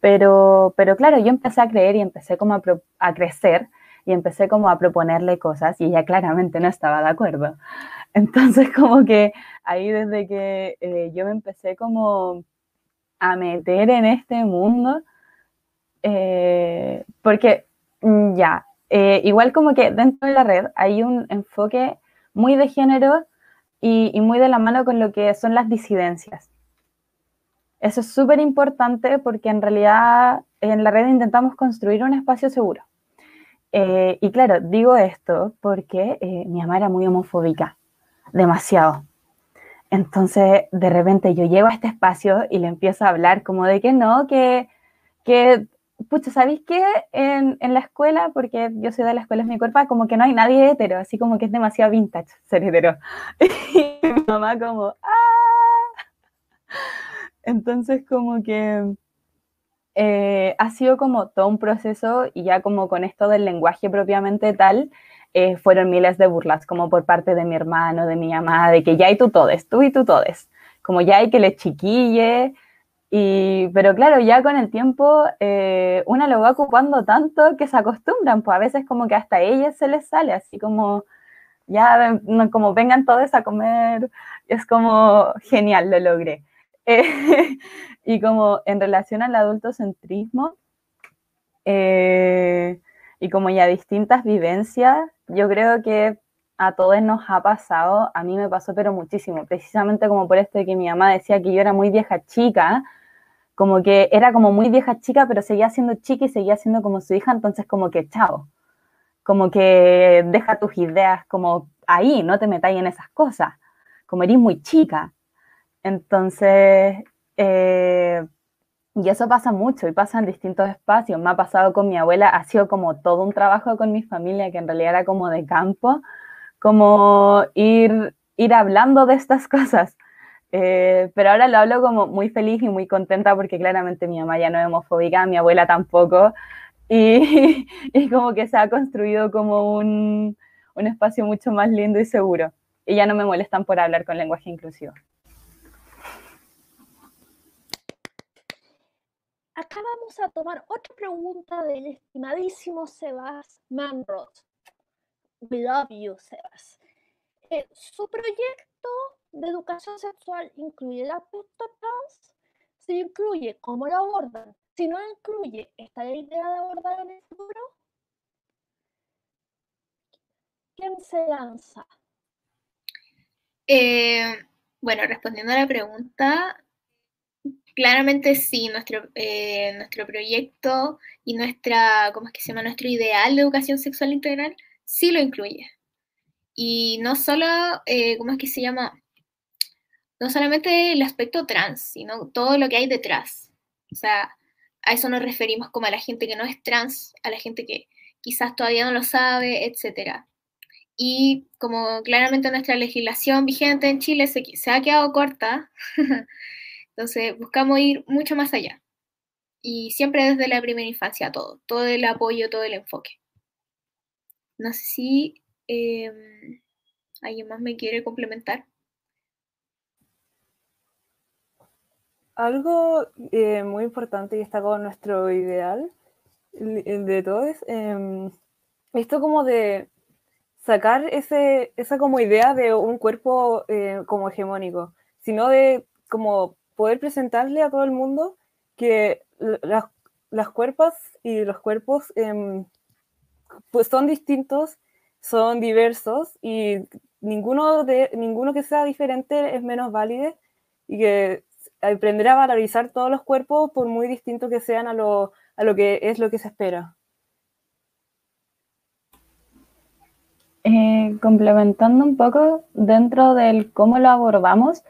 pero, pero claro, yo empecé a creer y empecé como a, crecer y empecé como a proponerle cosas y ella claramente no estaba de acuerdo. Entonces como que ahí desde que eh, yo me empecé como a meter en este mundo, eh, porque mm, ya, eh, igual como que dentro de la red hay un enfoque muy de género y, muy de la mano con lo que son las disidencias. Eso es súper importante porque en realidad en la red intentamos construir un espacio seguro. Eh, y claro, digo esto porque eh, mi mamá era muy homofóbica, demasiado. Entonces, de repente yo llego a este espacio y le empiezo a hablar como de que no, que, que pucha, ¿sabéis qué? En, en, la escuela, porque yo soy de la escuela es mi cuerpo, como que no hay nadie hetero, así como que es demasiado vintage ser hetero. Y mi mamá como, ¡ah! Entonces como que eh, ha sido como todo un proceso y ya como con esto del lenguaje propiamente tal, eh, fueron miles de burlas, como por parte de mi hermano, de mi mamá, de que ya hay tú todes, tú y tú todes, como ya hay que le chiquille, y, pero claro, ya con el tiempo eh, una lo va ocupando tanto que se acostumbran, pues a veces como que hasta a ellas se les sale, así como ya como vengan todos a comer, es como genial, lo logré. y como en relación al adultocentrismo, eh, y como ya distintas vivencias, yo creo que a todos nos ha pasado, a mí me pasó pero muchísimo, precisamente como por esto de que mi mamá decía que yo era muy vieja chica, como que era como muy vieja chica, pero seguía siendo chica y seguía siendo como su hija, entonces como que chao, como que deja tus ideas como ahí, no te metáis en esas cosas, como eres muy chica. Entonces, eh, y eso pasa mucho y pasa en distintos espacios. Me ha pasado con mi abuela, ha sido como todo un trabajo con mi familia, que en realidad era como de campo, como ir, ir hablando de estas cosas. Eh, pero ahora lo hablo como muy feliz y muy contenta porque claramente mi mamá ya no es homofóbica, mi abuela tampoco. Y, y como que se ha construido como un, un espacio mucho más lindo y seguro. Y ya no me molestan por hablar con lenguaje inclusivo. acá vamos a tomar otra pregunta del estimadísimo Sebas Manrod. We love you, Sebas. Eh, ¿Su proyecto de educación sexual incluye el aspecto trans? Si incluye, ¿cómo lo abordan? Si no incluye, ¿está la idea de abordar en el futuro? ¿Quién se lanza? Eh, bueno, respondiendo a la pregunta, Claramente sí, nuestro, eh, nuestro proyecto y nuestra, ¿cómo es que se llama? Nuestro ideal de educación sexual integral sí lo incluye. Y no solo, eh, ¿cómo es que se llama? No solamente el aspecto trans, sino todo lo que hay detrás. O sea, a eso nos referimos como a la gente que no es trans, a la gente que quizás todavía no lo sabe, etc. Y como claramente nuestra legislación vigente en Chile se, se ha quedado corta, Entonces buscamos ir mucho más allá. Y siempre desde la primera infancia, todo, todo el apoyo, todo el enfoque. No sé si em, alguien más me quiere complementar. Algo eh, muy importante y está con nuestro ideal de todos, eh, esto como de sacar ese, esa como idea de un cuerpo eh, como hegemónico, sino de como poder presentarle a todo el mundo que las, las cuerpas y los cuerpos em, pues son distintos, son diversos y ninguno, de, ninguno que sea diferente es menos válido y que aprender a valorizar todos los cuerpos por muy distintos que sean a lo, a lo que es lo que se espera. Eh, complementando un poco dentro del cómo lo abordamos,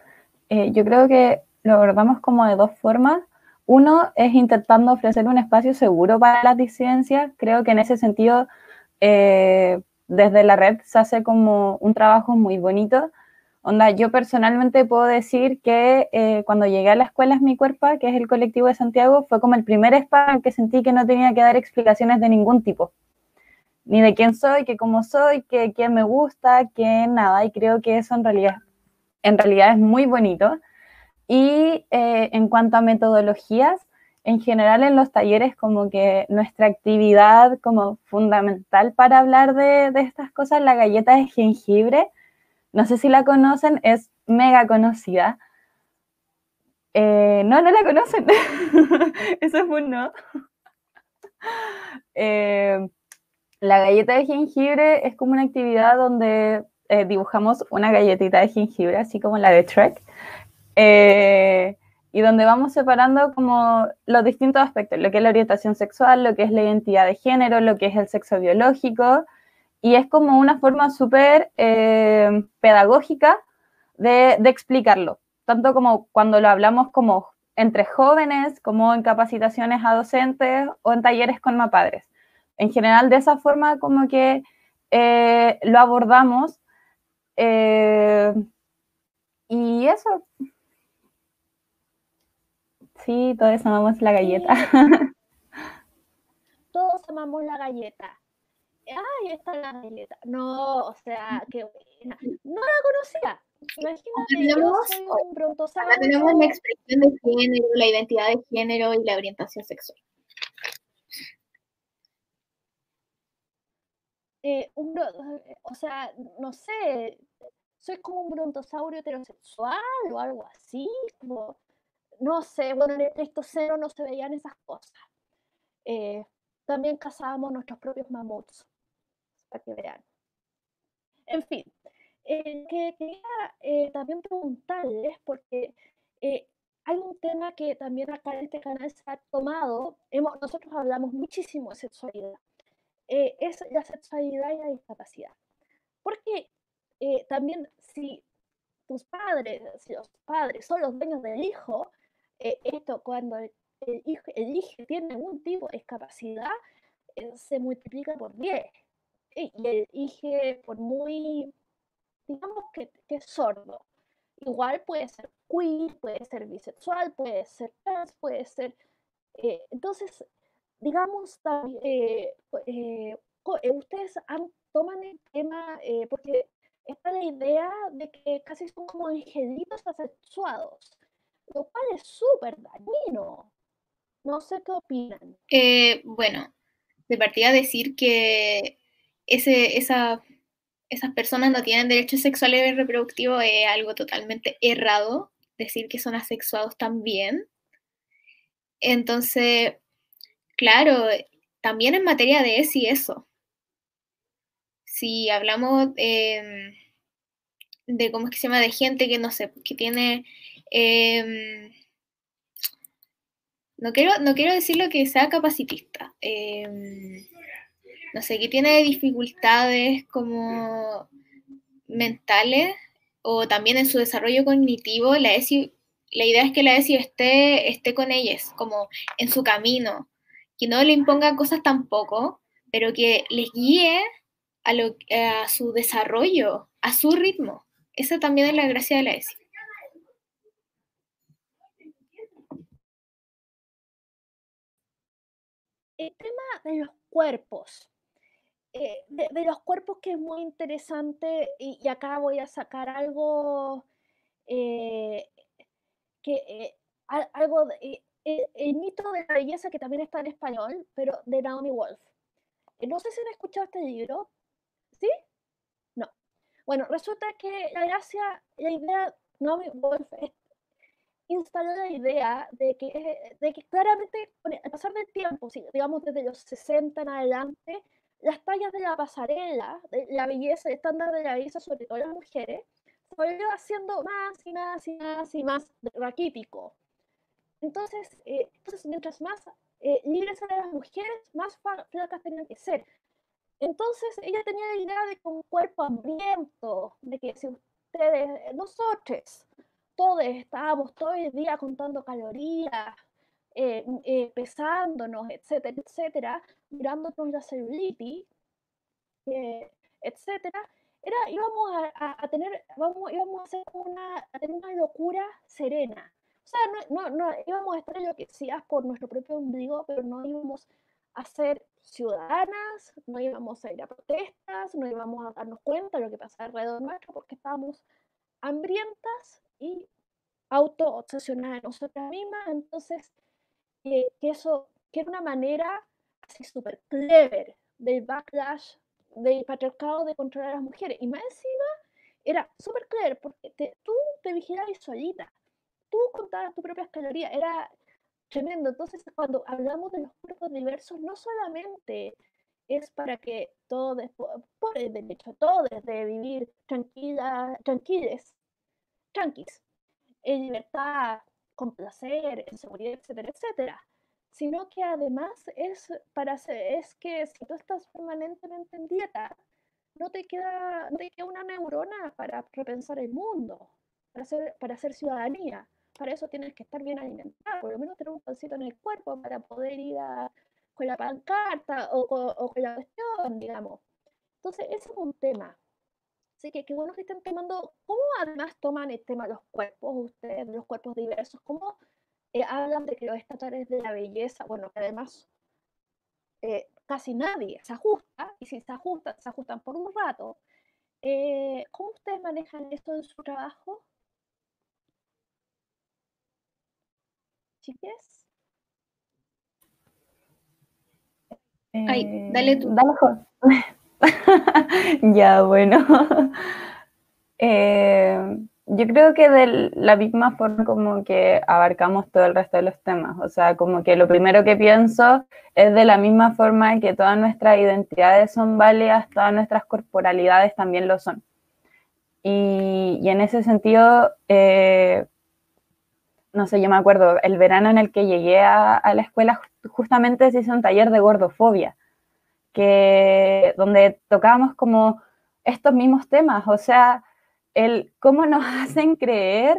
eh, yo creo que lo abordamos como de dos formas. Uno es intentando ofrecer un espacio seguro para las disidencias. Creo que en ese sentido, eh, desde la red se hace como un trabajo muy bonito. Onda, yo personalmente puedo decir que eh, cuando llegué a la escuela Es Mi Cuerpo, que es el colectivo de Santiago, fue como el primer espacio que sentí que no tenía que dar explicaciones de ningún tipo. Ni de quién soy, que cómo soy, que quién me gusta, que nada. Y creo que eso en realidad, en realidad es muy bonito. Y eh, en cuanto a metodologías, en general en los talleres como que nuestra actividad como fundamental para hablar de, estas cosas, la galleta de jengibre, no sé si la conocen, es mega conocida. Eh, no, no la conocen. Eso es un no. Eh, la galleta de jengibre es como una actividad donde dibujamos una galletita de jengibre, así como la de Trek, eh, y donde vamos separando como los distintos aspectos, lo que es la orientación sexual, lo que es la identidad de género, lo que es el sexo biológico, y es como una forma súper eh, pedagógica de, de, explicarlo, tanto como cuando lo hablamos como entre jóvenes, como en capacitaciones a docentes o en talleres con mapadres. En general, de esa forma como que eh, lo abordamos. Eh, y eso. Sí, todos amamos la galleta. Todos amamos la galleta. Ay, está la galleta. No, o sea, qué buena. No la conocía. Imagínate, tenemos, yo soy un brontosaurio. tenemos la expresión de género, la identidad de género y la orientación sexual. Eh, un, o sea, no sé, soy como un brontosaurio heterosexual o algo así, como, no sé, bueno, en el Pleistoceno no se veían esas cosas. Eh, también cazábamos nuestros propios mamuts, para que vean. En fin, eh, que quería eh, también preguntarles, porque eh, hay un tema que también acá en este canal se ha tomado, hemos, nosotros hablamos muchísimo de sexualidad, es la sexualidad y la discapacidad. Porque también si tus padres, si los padres son los dueños del hijo, esto cuando el, el hijo tiene algún tipo de discapacidad, se multiplica por 10. Y el hijo, por muy digamos que, es sordo. Igual puede ser queer, puede ser bisexual, puede ser trans, puede ser... Eh, entonces, digamos, eh, eh, ustedes toman el tema, porque está la idea de que casi son como angelitos asexuados, lo cual es súper dañino. No sé qué opinan. bueno, de partida decir que ese, esa esas personas no tienen derechos sexuales y reproductivos es algo totalmente errado, decir que son asexuados también. Entonces, claro, también en materia de eso y eso. Si hablamos em, de cómo es que se llama, de gente que no sé, que tiene... Em, no quiero, no quiero que sea capacitista. Em, no sé, que tiene dificultades como mentales o también en su desarrollo cognitivo, la ESI, la idea es que la ESI esté, esté con ellas, como en su camino, que no le imponga cosas tampoco, pero que les guíe a, lo, a su desarrollo, a su ritmo. Esa también es la gracia de la ESI. El tema de los cuerpos. Eh, de, los cuerpos que es muy interesante, y, acá voy a sacar algo eh, que eh, algo el mito de la belleza que también está en español, pero de Naomi Wolf. no sé si han escuchado este libro, ¿sí? No. Bueno, resulta que la gracia, la idea, Naomi Wolf instaló la idea de que, de que claramente, al pasar del tiempo, digamos desde los 60 en adelante, las tallas de la pasarela, de la belleza, el estándar de la belleza, sobre todo las mujeres, se volvió haciendo más y más y más y más raquítico. Entonces, eh, entonces mientras más eh, libres eran las mujeres, más flacas tenían que ser. Entonces, ella tenía la idea de que un cuerpo hambriento, de que si ustedes, nosotros, todos estábamos todo el día contando calorías, eh, eh, pesándonos, etcétera, etcétera, mirándonos la celulitis, eh, etcétera, era, íbamos a, tener, vamos, íbamos a hacer una, a tener una locura serena. O sea, no, no, no íbamos a estar enloquecidas por nuestro propio ombligo, pero no íbamos a ser ciudadanas, no íbamos a ir a protestas, no íbamos a darnos cuenta de lo que pasa alrededor nuestro, porque estábamos hambrientas y auto obsesionadas en nosotras mismas. Entonces, que, eso, que era una manera así súper clever del backlash del patriarcado de controlar a las mujeres. Y más encima era súper clever porque tú te vigilabas solita, tú contabas tus propias calorías, era tremendo. Entonces, cuando hablamos de los cuerpos diversos, no solamente es para que todos, por el derecho, todos de vivir tranquila, tranquiles, tranquis, en libertad, complacer, en seguridad, etcétera, etcétera, sino que además es, para es que si tú estás permanentemente en dieta, no te queda, no te queda una neurona para repensar el mundo, para hacer, para hacer ciudadanía. Para eso tienes que estar bien alimentado, por lo menos tener un pancito en el cuerpo para poder ir a, con la pancarta o, o con la cuestión, digamos. Entonces, ese es un tema. Así que qué bueno que estén tomando, ¿cómo además toman el tema de los cuerpos ustedes, de los cuerpos diversos? ¿Cómo eh, hablan de que los estándares de la belleza, bueno, que además eh, casi nadie se ajusta, y si se ajustan, se ajustan por un rato. Eh, ¿Cómo ustedes manejan esto en su trabajo? ¿Chiques? Ay, dale tú. Dale, ya, bueno. Eh, yo creo que de la misma forma como que abarcamos todo el resto de los temas. O sea, como que lo primero que pienso es de la misma forma que todas nuestras identidades son válidas, todas nuestras corporalidades también lo son. Y, en ese sentido, eh, no sé, yo me acuerdo, el verano en el que llegué a, a la escuela justamente se hizo un taller de gordofobia que, donde tocábamos como estos mismos temas, o sea, el cómo nos hacen creer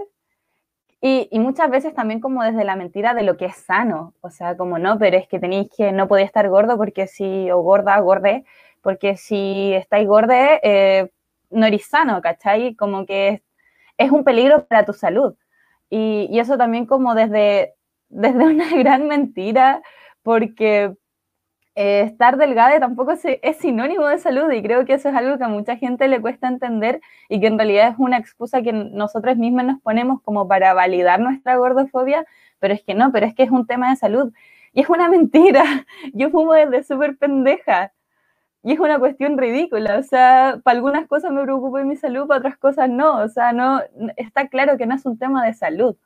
y, y, muchas veces también como desde la mentira de lo que es sano, o sea, como no, pero es que tenéis que no podía estar gordo porque si, o gorda, gorde, porque si estáis gorde, eh, no eres sano, ¿cachai? Como que es, es, un peligro para tu salud. Y, y eso también como desde, desde una gran mentira, porque eh, estar delgada tampoco es, sinónimo de salud y creo que eso es algo que a mucha gente le cuesta entender y que en realidad es una excusa que nosotros mismos nos ponemos como para validar nuestra gordofobia, pero es que no, pero es que es un tema de salud y es una mentira. Yo fumo desde súper pendeja y es una cuestión ridícula, o sea, para algunas cosas me preocupo de mi salud, para otras cosas no, o sea, no, está claro que no es un tema de salud.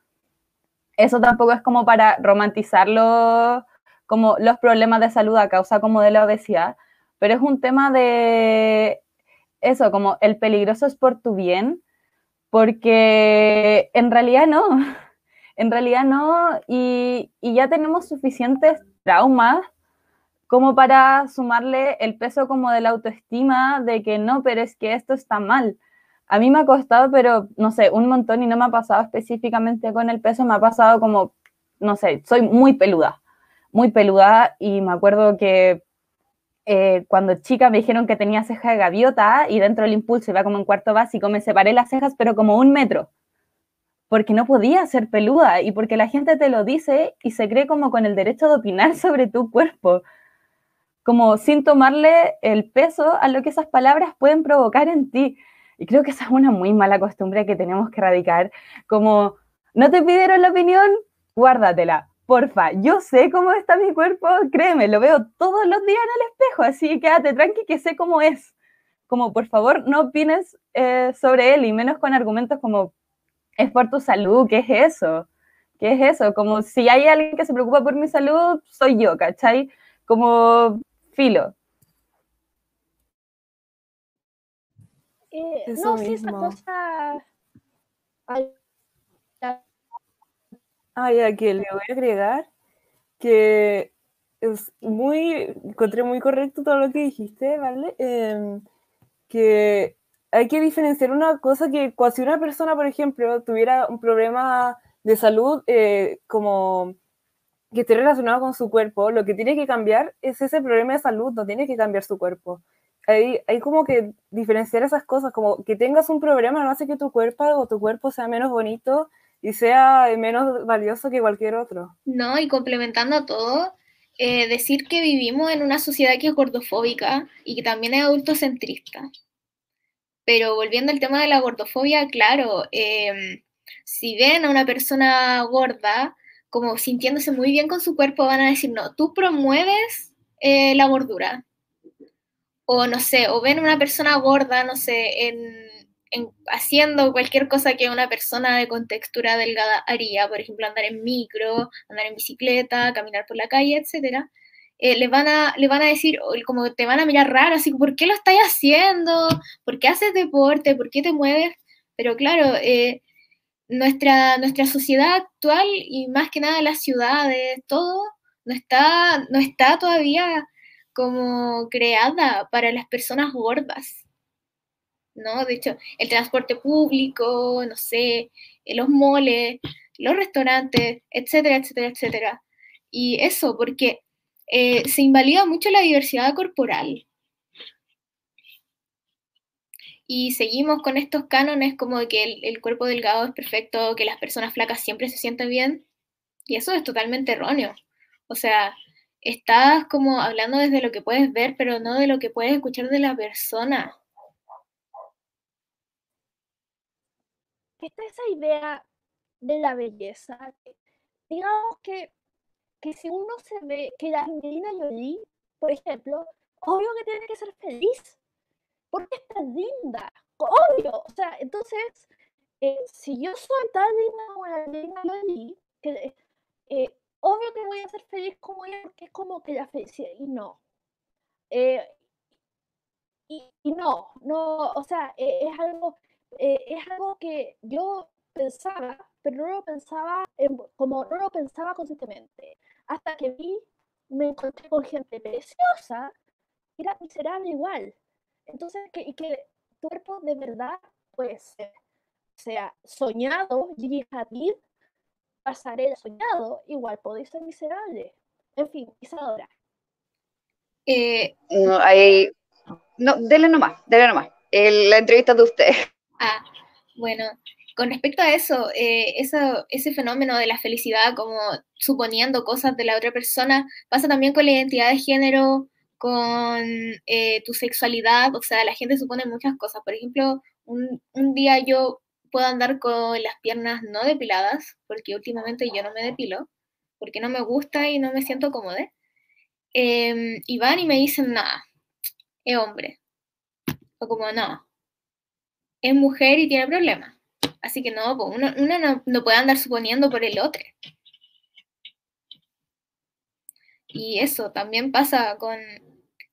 Eso tampoco es como para romantizarlo como los problemas de salud a causa como de la obesidad, pero es un tema de eso, como el peligroso es por tu bien, porque en realidad no, en realidad no, y, y ya tenemos suficientes traumas como para sumarle el peso como de la autoestima de que no, pero es que esto está mal. A mí me ha costado, pero no sé, un montón y no me ha pasado específicamente con el peso, me ha pasado como, no sé, soy muy peluda muy peluda y me acuerdo que eh, cuando chica me dijeron que tenía ceja de gaviota y dentro del impulso iba como en cuarto básico, me separé las cejas pero como un metro, porque no podía ser peluda y porque la gente te lo dice y se cree como con el derecho de opinar sobre tu cuerpo, como sin tomarle el peso a lo que esas palabras pueden provocar en ti. Y creo que esa es una muy mala costumbre que tenemos que erradicar, como no te pidieron la opinión, guárdatela porfa, yo sé cómo está mi cuerpo, créeme, lo veo todos los días en el espejo, así quédate tranqui que sé cómo es. Como por favor no opines eh, sobre él y menos con argumentos como es por tu salud, ¿qué es eso? ¿Qué es eso? Como si hay alguien que se preocupa por mi salud, soy yo, ¿cachai? Como filo. Eh, no, sí, esa cosa... Ah, ya que le voy a agregar que es muy, encontré muy correcto todo lo que dijiste, ¿vale? Em, que hay que diferenciar una cosa que si una persona, por ejemplo, tuviera un problema de salud eh, como que esté relacionado con su cuerpo, lo que tiene que cambiar es ese problema de salud, no tiene que cambiar su cuerpo. Hay, hay como que diferenciar esas cosas, como que tengas un problema no hace que tu cuerpo o tu cuerpo sea menos bonito y sea menos valioso que cualquier otro. No, y complementando todo, eh, decir que vivimos en una sociedad que es gordofóbica y que también es adultocentrista. Pero volviendo al tema de la gordofobia, claro, em, si ven a una persona gorda como sintiéndose muy bien con su cuerpo, van a decir, no, tú promueves eh, la gordura. O no sé, o ven a una persona gorda, no sé, en haciendo cualquier cosa que una persona de contextura delgada haría, por ejemplo, andar en micro, andar en bicicleta, caminar por la calle, etcétera, eh, le, van a, le van a decir, como te van a mirar raro, así, ¿por qué lo estás haciendo? ¿Por qué haces deporte? ¿Por qué te mueves? Pero claro, eh, nuestra, nuestra sociedad actual y más que nada las ciudades, todo, no está, no está todavía como creada para las personas gordas. ¿No? De hecho, el transporte público, no sé, los moles, los restaurantes, etcétera, etcétera, etcétera. Y eso, porque eh, se invalida mucho la diversidad corporal. Y seguimos con estos cánones como de que el, el, cuerpo delgado es perfecto, que las personas flacas siempre se sienten bien. Y eso es totalmente erróneo. O sea, estás como hablando desde lo que puedes ver, pero no de lo que puedes escuchar de la persona. Está esa idea de la belleza. Digamos que, que si uno se ve que la Angelina Jolie, por ejemplo, obvio que tiene que ser feliz, porque es tan linda, obvio. O sea, entonces, eh, si yo soy tan linda como la Angelina Jolie, eh, obvio que voy a ser feliz como ella, porque es como que la felicidad, y no. Eh, y, y, no, no, o sea, eh, es algo, eh, es algo que yo pensaba, pero no lo pensaba en, como no lo pensaba conscientemente. Hasta que vi, me encontré con gente preciosa, era miserable igual. Entonces, que, que cuerpo de verdad, pues, sea soñado, Gigi Hadid, pasarela soñado, igual podéis ser miserable. En fin, Isadora. Eh, no, hay... no, dele nomás, dele nomás. El, la entrevista de usted. Ah, bueno, con respecto a eso, eh, eso, ese fenómeno de la felicidad, como suponiendo cosas de la otra persona, pasa también con la identidad de género, con eh, tu sexualidad, o sea, la gente supone muchas cosas. Por ejemplo, un, un día yo puedo andar con las piernas no depiladas, porque últimamente yo no me depilo, porque no me gusta y no me siento cómoda. Eh, y van y me dicen, nada, es hombre. O como, no, es mujer y tiene problemas. Así que no, pues uno, uno no, no, puede andar suponiendo por el otro. Y eso también pasa con,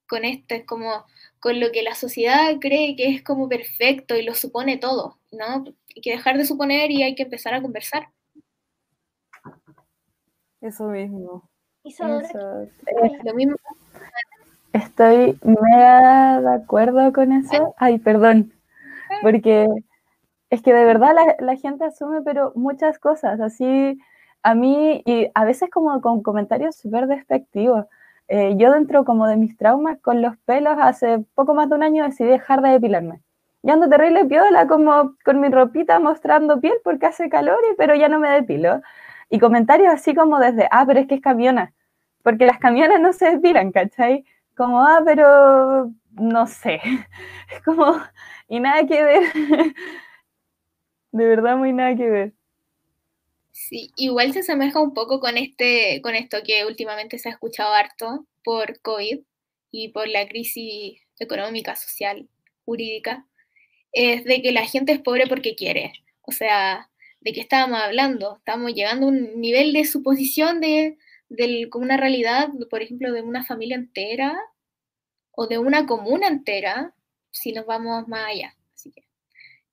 con esto, es como con lo que la sociedad cree que es como perfecto y lo supone todo, ¿no? Hay que dejar de suponer y hay que empezar a conversar. Eso mismo. Eso. Eh, lo mismo. Estoy mega de acuerdo con eso. Ay, perdón. Porque es que de verdad la, la, gente asume, pero muchas cosas, así a mí, y a veces como con comentarios súper despectivos. Eh, yo dentro como de mis traumas con los pelos, hace poco más de un año decidí dejar de depilarme. Yo ando terrible piola, como con mi ropita mostrando piel porque hace calor, y, pero ya no me depilo. Y comentarios así como desde, ah, pero es que es camiona, porque las camionas no se depilan, ¿cachai? Como, ah, pero no sé. Es como, y nada que ver. De verdad, muy nada que ver. Sí, igual se asemeja un poco con este, con esto que últimamente se ha escuchado harto por COVID y por la crisis económica, social, jurídica, es de que la gente es pobre porque quiere. O sea, ¿de qué estábamos hablando? Estamos llegando a un nivel de suposición de, de una realidad, por ejemplo, de una familia entera o de una comuna entera, si nos vamos más allá. Así que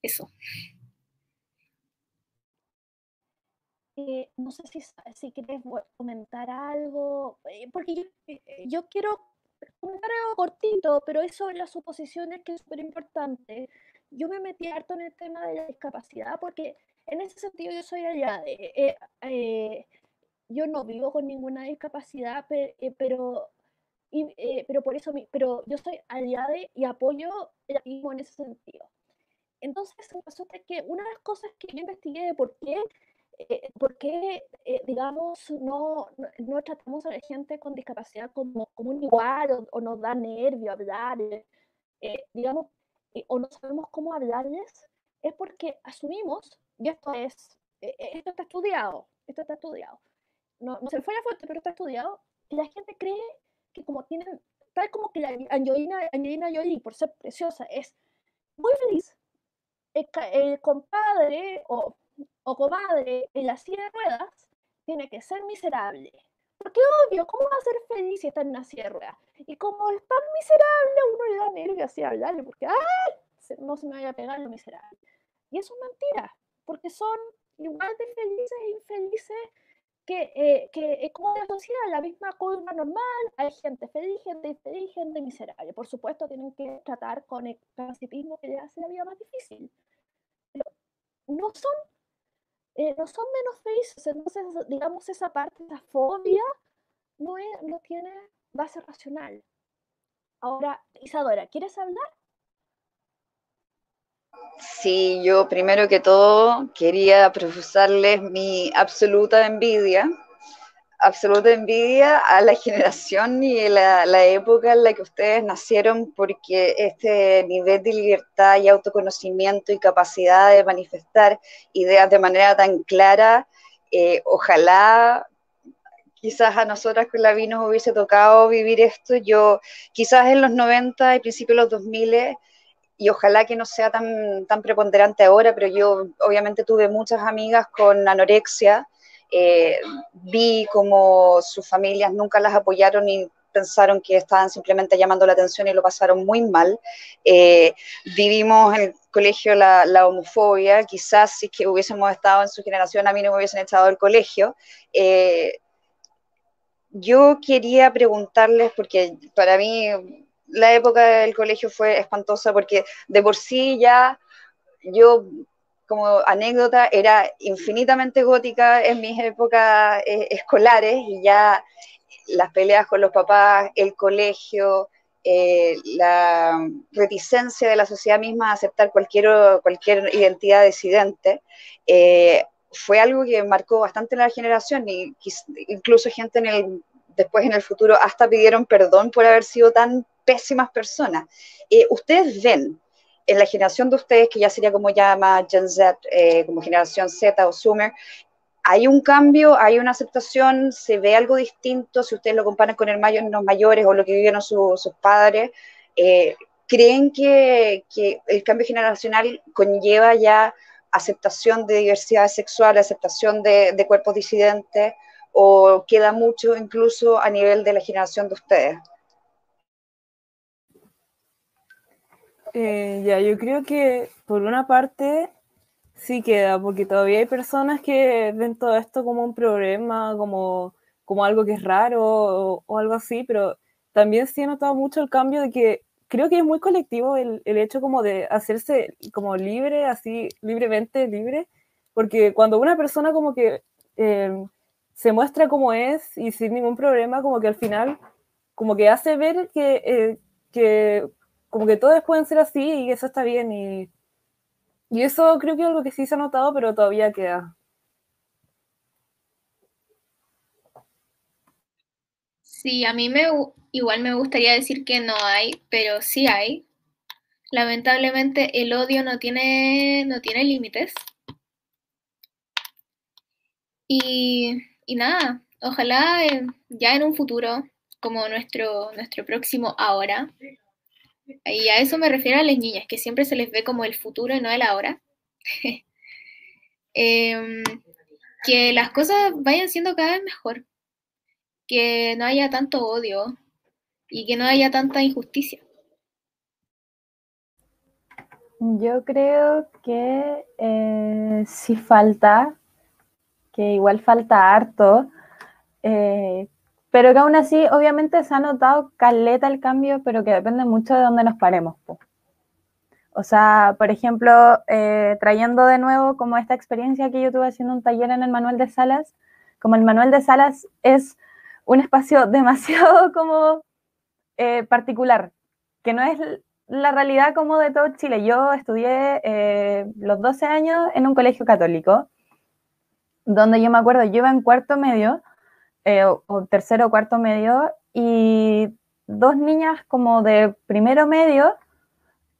eso. Eh, no sé si, si quieres comentar algo, eh, porque yo, eh, yo, quiero comentar algo cortito, pero es sobre las suposiciones que es súper importante. Yo me metí harto en el tema de la discapacidad porque en ese sentido yo soy allá de... yo no vivo con ninguna discapacidad, pero y, eh, pero por eso, pero yo soy aliada y apoyo el activismo en ese sentido. Entonces, resulta que una de las cosas que yo investigué de por qué, eh, por qué eh, digamos, no, no, tratamos a la gente con discapacidad como, como un igual o, o nos da nervio hablar, digamos, o no sabemos cómo hablarles, es porque asumimos, y esto es, esto está estudiado, esto está estudiado, no, no se fue la fuente, pero está estudiado, y la gente cree que como tienen, tal como que la Angelina, Angelina Jolie, por ser preciosa, es muy feliz, el, el compadre o, o, comadre en la silla de ruedas tiene que ser miserable. Porque obvio, ¿cómo va a ser feliz si está en una silla de ruedas? Y como es tan miserable, uno le da nervio así hablarle, porque ¡ay! no se me vaya a pegar lo miserable. Y eso es mentira, porque son igual de felices e infelices que, eh, que es como la sociedad, la misma curva normal, hay gente feliz, gente infeliz, gente miserable. Por supuesto, tienen que tratar con el parasitismo que les hace la vida más difícil. Pero no son, eh, no son menos felices, entonces, digamos, esa parte, esa fobia, no, es, no tiene base racional. Ahora, Isadora, ¿quieres hablar? Sí, yo primero que todo quería profesarles mi absoluta envidia, absoluta envidia a la generación y la, la época en la que ustedes nacieron, porque este nivel de libertad y autoconocimiento y capacidad de manifestar ideas de manera tan clara, eh, ojalá quizás a nosotras con la vi nos hubiese tocado vivir esto. Yo quizás en los 90 y principios de los 2000 y ojalá que no sea tan, tan preponderante ahora, pero yo obviamente tuve muchas amigas con anorexia, eh, vi como sus familias nunca las apoyaron y pensaron que estaban simplemente llamando la atención y lo pasaron muy mal. Eh, vivimos en el colegio la, homofobia, quizás si hubiésemos estado en su generación a mí no me hubiesen echado del colegio. Eh, yo quería preguntarles, porque para mí la época del colegio fue espantosa porque de por sí ya yo como anécdota era infinitamente gótica en mis épocas eh, escolares y ya las peleas con los papás, el colegio, eh, la reticencia de la sociedad misma a aceptar cualquier, cualquier identidad disidente, eh, fue algo que marcó bastante la generación y incluso gente en el, después en el futuro hasta pidieron perdón por haber sido tan pésimas personas. Eh, ustedes ven en la generación de ustedes, que ya sería como llama Gen Z, eh, como generación Z o Sumer, hay un cambio, hay una aceptación, se ve algo distinto si ustedes lo comparan con los mayores o lo que vivieron sus padres. Eh, ¿Creen que, que, el cambio generacional conlleva ya aceptación de diversidad sexual, aceptación de, de cuerpos disidentes, o queda mucho incluso a nivel de la generación de ustedes? Eh, ya, yo creo que por una parte sí queda, porque todavía hay personas que ven todo esto como un problema, como, como algo que es raro o, o algo así, pero también sí he notado mucho el cambio de que creo que es muy colectivo el, el hecho como de hacerse como libre, así libremente libre, porque cuando una persona como que eh, se muestra como es y sin ningún problema, como que al final como que hace ver que, eh, que como que todos pueden ser así y eso está bien. Y, y eso creo que es algo que sí se ha notado, pero todavía queda. Sí, a mí me igual me gustaría decir que no hay, pero sí hay. Lamentablemente el odio no tiene, no tiene límites. Y, y nada, ojalá eh, ya en un futuro, como nuestro, nuestro próximo ahora, y a eso me refiero a las niñas, que siempre se les ve como el futuro y no el ahora. eh, que las cosas vayan siendo cada vez mejor, que no haya tanto odio y que no haya tanta injusticia. Yo creo que eh, sí falta, que igual falta harto, eh, pero que aún así, obviamente, se ha notado caleta el cambio, pero que depende mucho de dónde nos paremos. Po. O sea, por ejemplo, eh, trayendo de nuevo como esta experiencia que yo tuve haciendo un taller en el Manuel de Salas, como el Manuel de Salas es un espacio demasiado como eh, particular, que no es la realidad como de todo Chile. Yo estudié eh, los 12 años en un colegio católico, donde yo me acuerdo, yo iba en cuarto medio, eh, o, tercero o cuarto medio, y dos niñas como de primero medio,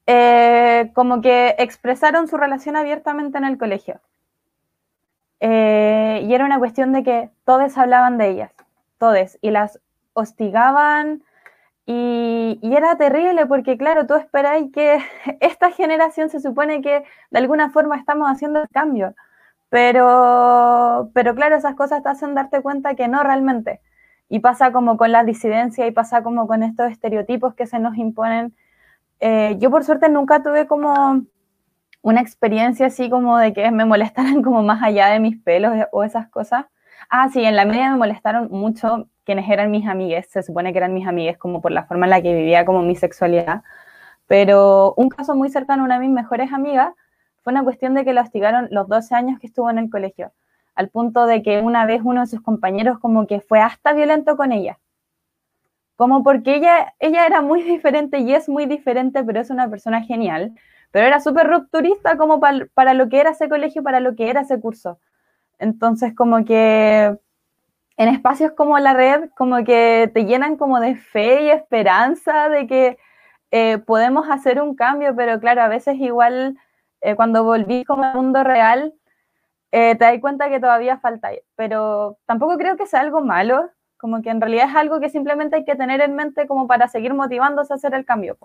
eh, como que expresaron su relación abiertamente en el colegio. Eh, y era una cuestión de que todos hablaban de ellas, todos, y las hostigaban, y, y, era terrible porque, claro, tú esperáis que esta generación se supone que de alguna forma estamos haciendo el cambio. Pero, pero claro, esas cosas te hacen darte cuenta que no realmente. Y pasa como con la disidencia y pasa como con estos estereotipos que se nos imponen. Eh, yo por suerte nunca tuve como una experiencia así como de que me molestaran como más allá de mis pelos o esas cosas. Ah, sí, en la media me molestaron mucho quienes eran mis amigues, se supone que eran mis amigues como por la forma en la que vivía como mi sexualidad, pero un caso muy cercano a una de mis mejores amigas fue una cuestión de que la hostigaron los 12 años que estuvo en el colegio, al punto de que una vez uno de sus compañeros como que fue hasta violento con ella. Como porque ella, ella era muy diferente y es muy diferente, pero es una persona genial. Pero era súper rupturista como para, para lo que era ese colegio, para lo que era ese curso. Entonces como que en espacios como la red, como que te llenan como de fe y esperanza de que eh, podemos hacer un cambio, pero claro, a veces igual eh, cuando volví como al mundo real, eh, te das cuenta que todavía falta, pero tampoco creo que sea algo malo, como que en realidad es algo que simplemente hay que tener en mente como para seguir motivándose a hacer el cambio.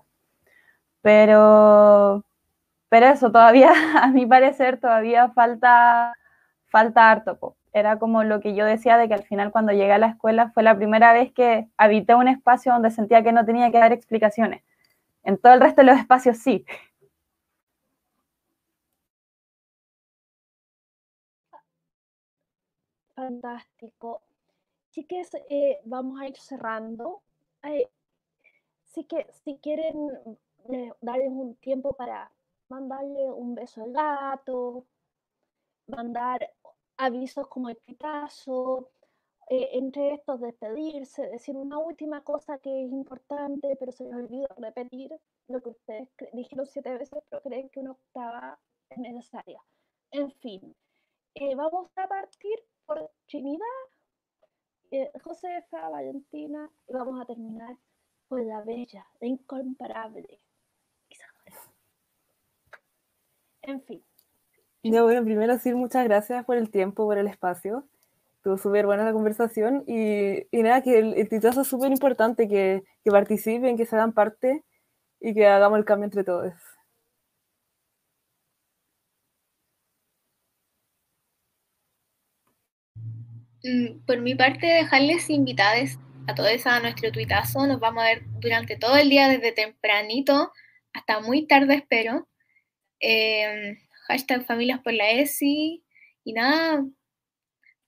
Pero, pero eso, todavía, a mi parecer, todavía falta, falta harto. Era como lo que yo decía de que al final cuando llegué a la escuela fue la primera vez que habité un espacio donde sentía que no tenía que dar explicaciones. En todo el resto de los espacios sí. Fantástico. Chiques, eh, vamos a ir cerrando. Eh, que si quieren eh, darles un tiempo para mandarle un beso al gato, mandar avisos como el pitazo, entre estos despedirse, decir una última cosa que es importante, pero se les olvidó repetir lo que ustedes dijeron siete veces, pero creen que una octava es necesaria. En fin, vamos a partir por Trinidad, eh, Josefa, Valentina, y vamos a terminar con la bella, la incomparable. En fin. Ya bueno, primero decir muchas gracias por el tiempo, por el espacio. Estuvo súper buena la conversación y, y, nada, que el, el es súper importante, que, que participen, que se hagan parte y que hagamos el cambio entre todos. Por mi parte, dejarles invitados a todos a nuestro tuitazo. Nos vamos a ver durante todo el día, desde tempranito hasta muy tarde, espero. Eh, hashtag familias por la ESI. Y nada,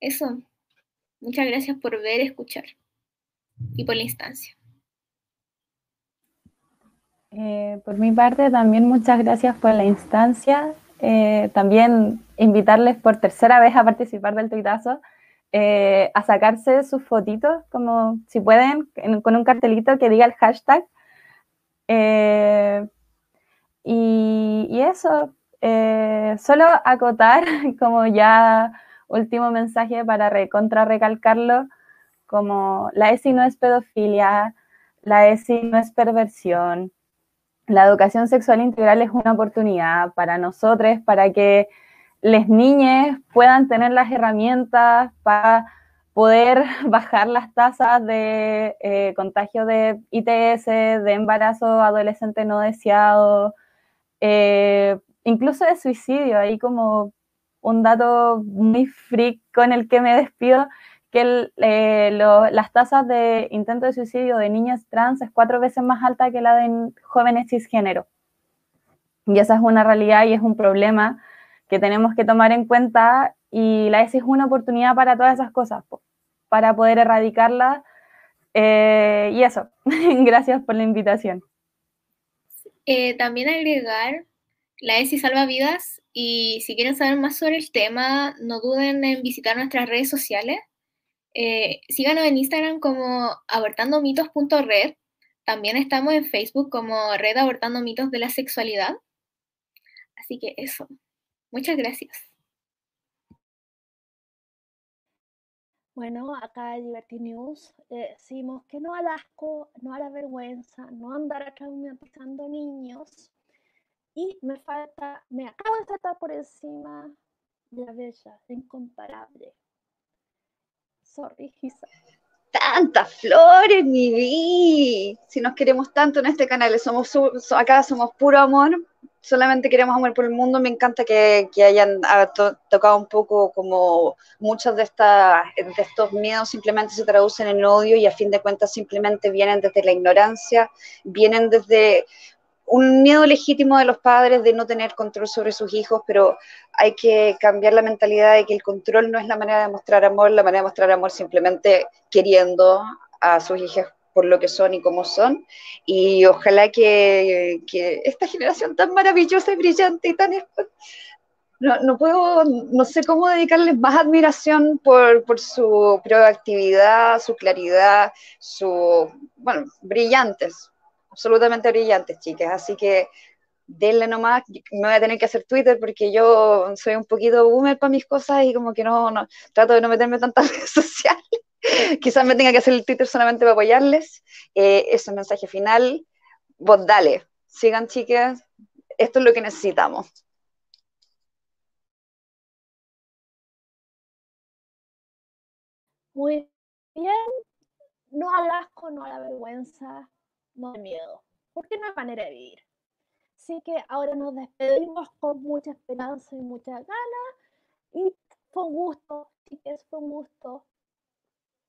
eso. Muchas gracias por ver, escuchar y por la instancia. Eh, por mi parte, también muchas gracias por la instancia. Eh, también invitarles por tercera vez a participar del tuitazo. Eh, a sacarse sus fotitos, como si pueden, con un cartelito que diga el hashtag. Eh, y, eso, eh, solo acotar como ya último mensaje para recontra recalcarlo, como la ESI no es pedofilia, la ESI no es perversión, la educación sexual integral es una oportunidad para nosotros, para que las niñas puedan tener las herramientas para poder bajar las tasas de eh, contagio de ITS, de embarazo adolescente no deseado, eh, incluso de suicidio. Ahí como un dato muy freak con el que me despido, que eh, las tasas de intento de suicidio de niñas trans es cuatro veces más alta que la de jóvenes cisgénero. Y esa es una realidad y es un problema que tenemos que tomar en cuenta y la ESI es una oportunidad para todas esas cosas, para poder erradicarla. Eh, y eso, gracias por la invitación. Eh, también agregar, la ESI salva vidas y si quieren saber más sobre el tema, no duden en visitar nuestras redes sociales. Eh, síganos en Instagram como abortandomitos.red. También estamos en Facebook como Red Abortando Mitos de la Sexualidad. Así que eso. Muchas gracias. Bueno, acá en Liberty News eh, decimos que no al asco, no a la vergüenza, no andar traumatizando niños. Y me falta, me acabo de saltar por encima de la bella, incomparable. Sorry. Tantas flores, mi vi. Si nos queremos tanto en este canal, somos acá somos puro amor, solamente queremos amor por el mundo. Me encanta que, hayan tocado un poco como muchos de, de estos miedos simplemente se traducen en odio y a fin de cuentas simplemente vienen desde la ignorancia, vienen desde un miedo legítimo de los padres de no tener control sobre sus hijos, pero hay que cambiar la mentalidad de que el control no es la manera de mostrar amor, la manera de mostrar amor simplemente queriendo a sus hijos por lo que son y cómo son. Y ojalá que, que esta generación tan maravillosa y brillante y tan... No, no, puedo, no sé cómo dedicarles más admiración por, por, su proactividad, su claridad, su, bueno, brillantes, absolutamente brillantes, chicas. Así que denle nomás, me voy a tener que hacer Twitter porque yo soy un poquito boomer para mis cosas y como que no, no trato de no meterme tantas redes sociales. Quizás me tenga que hacer el Twitter solamente para apoyarles. Eh, es el mensaje final. Vos dale, sigan chicas, esto es lo que necesitamos. Muy bien, no al asco, no a la vergüenza, no al miedo, porque no hay manera de vivir. Así que ahora nos despedimos con mucha esperanza y mucha ganas. Y fue un gusto, chicas, fue un gusto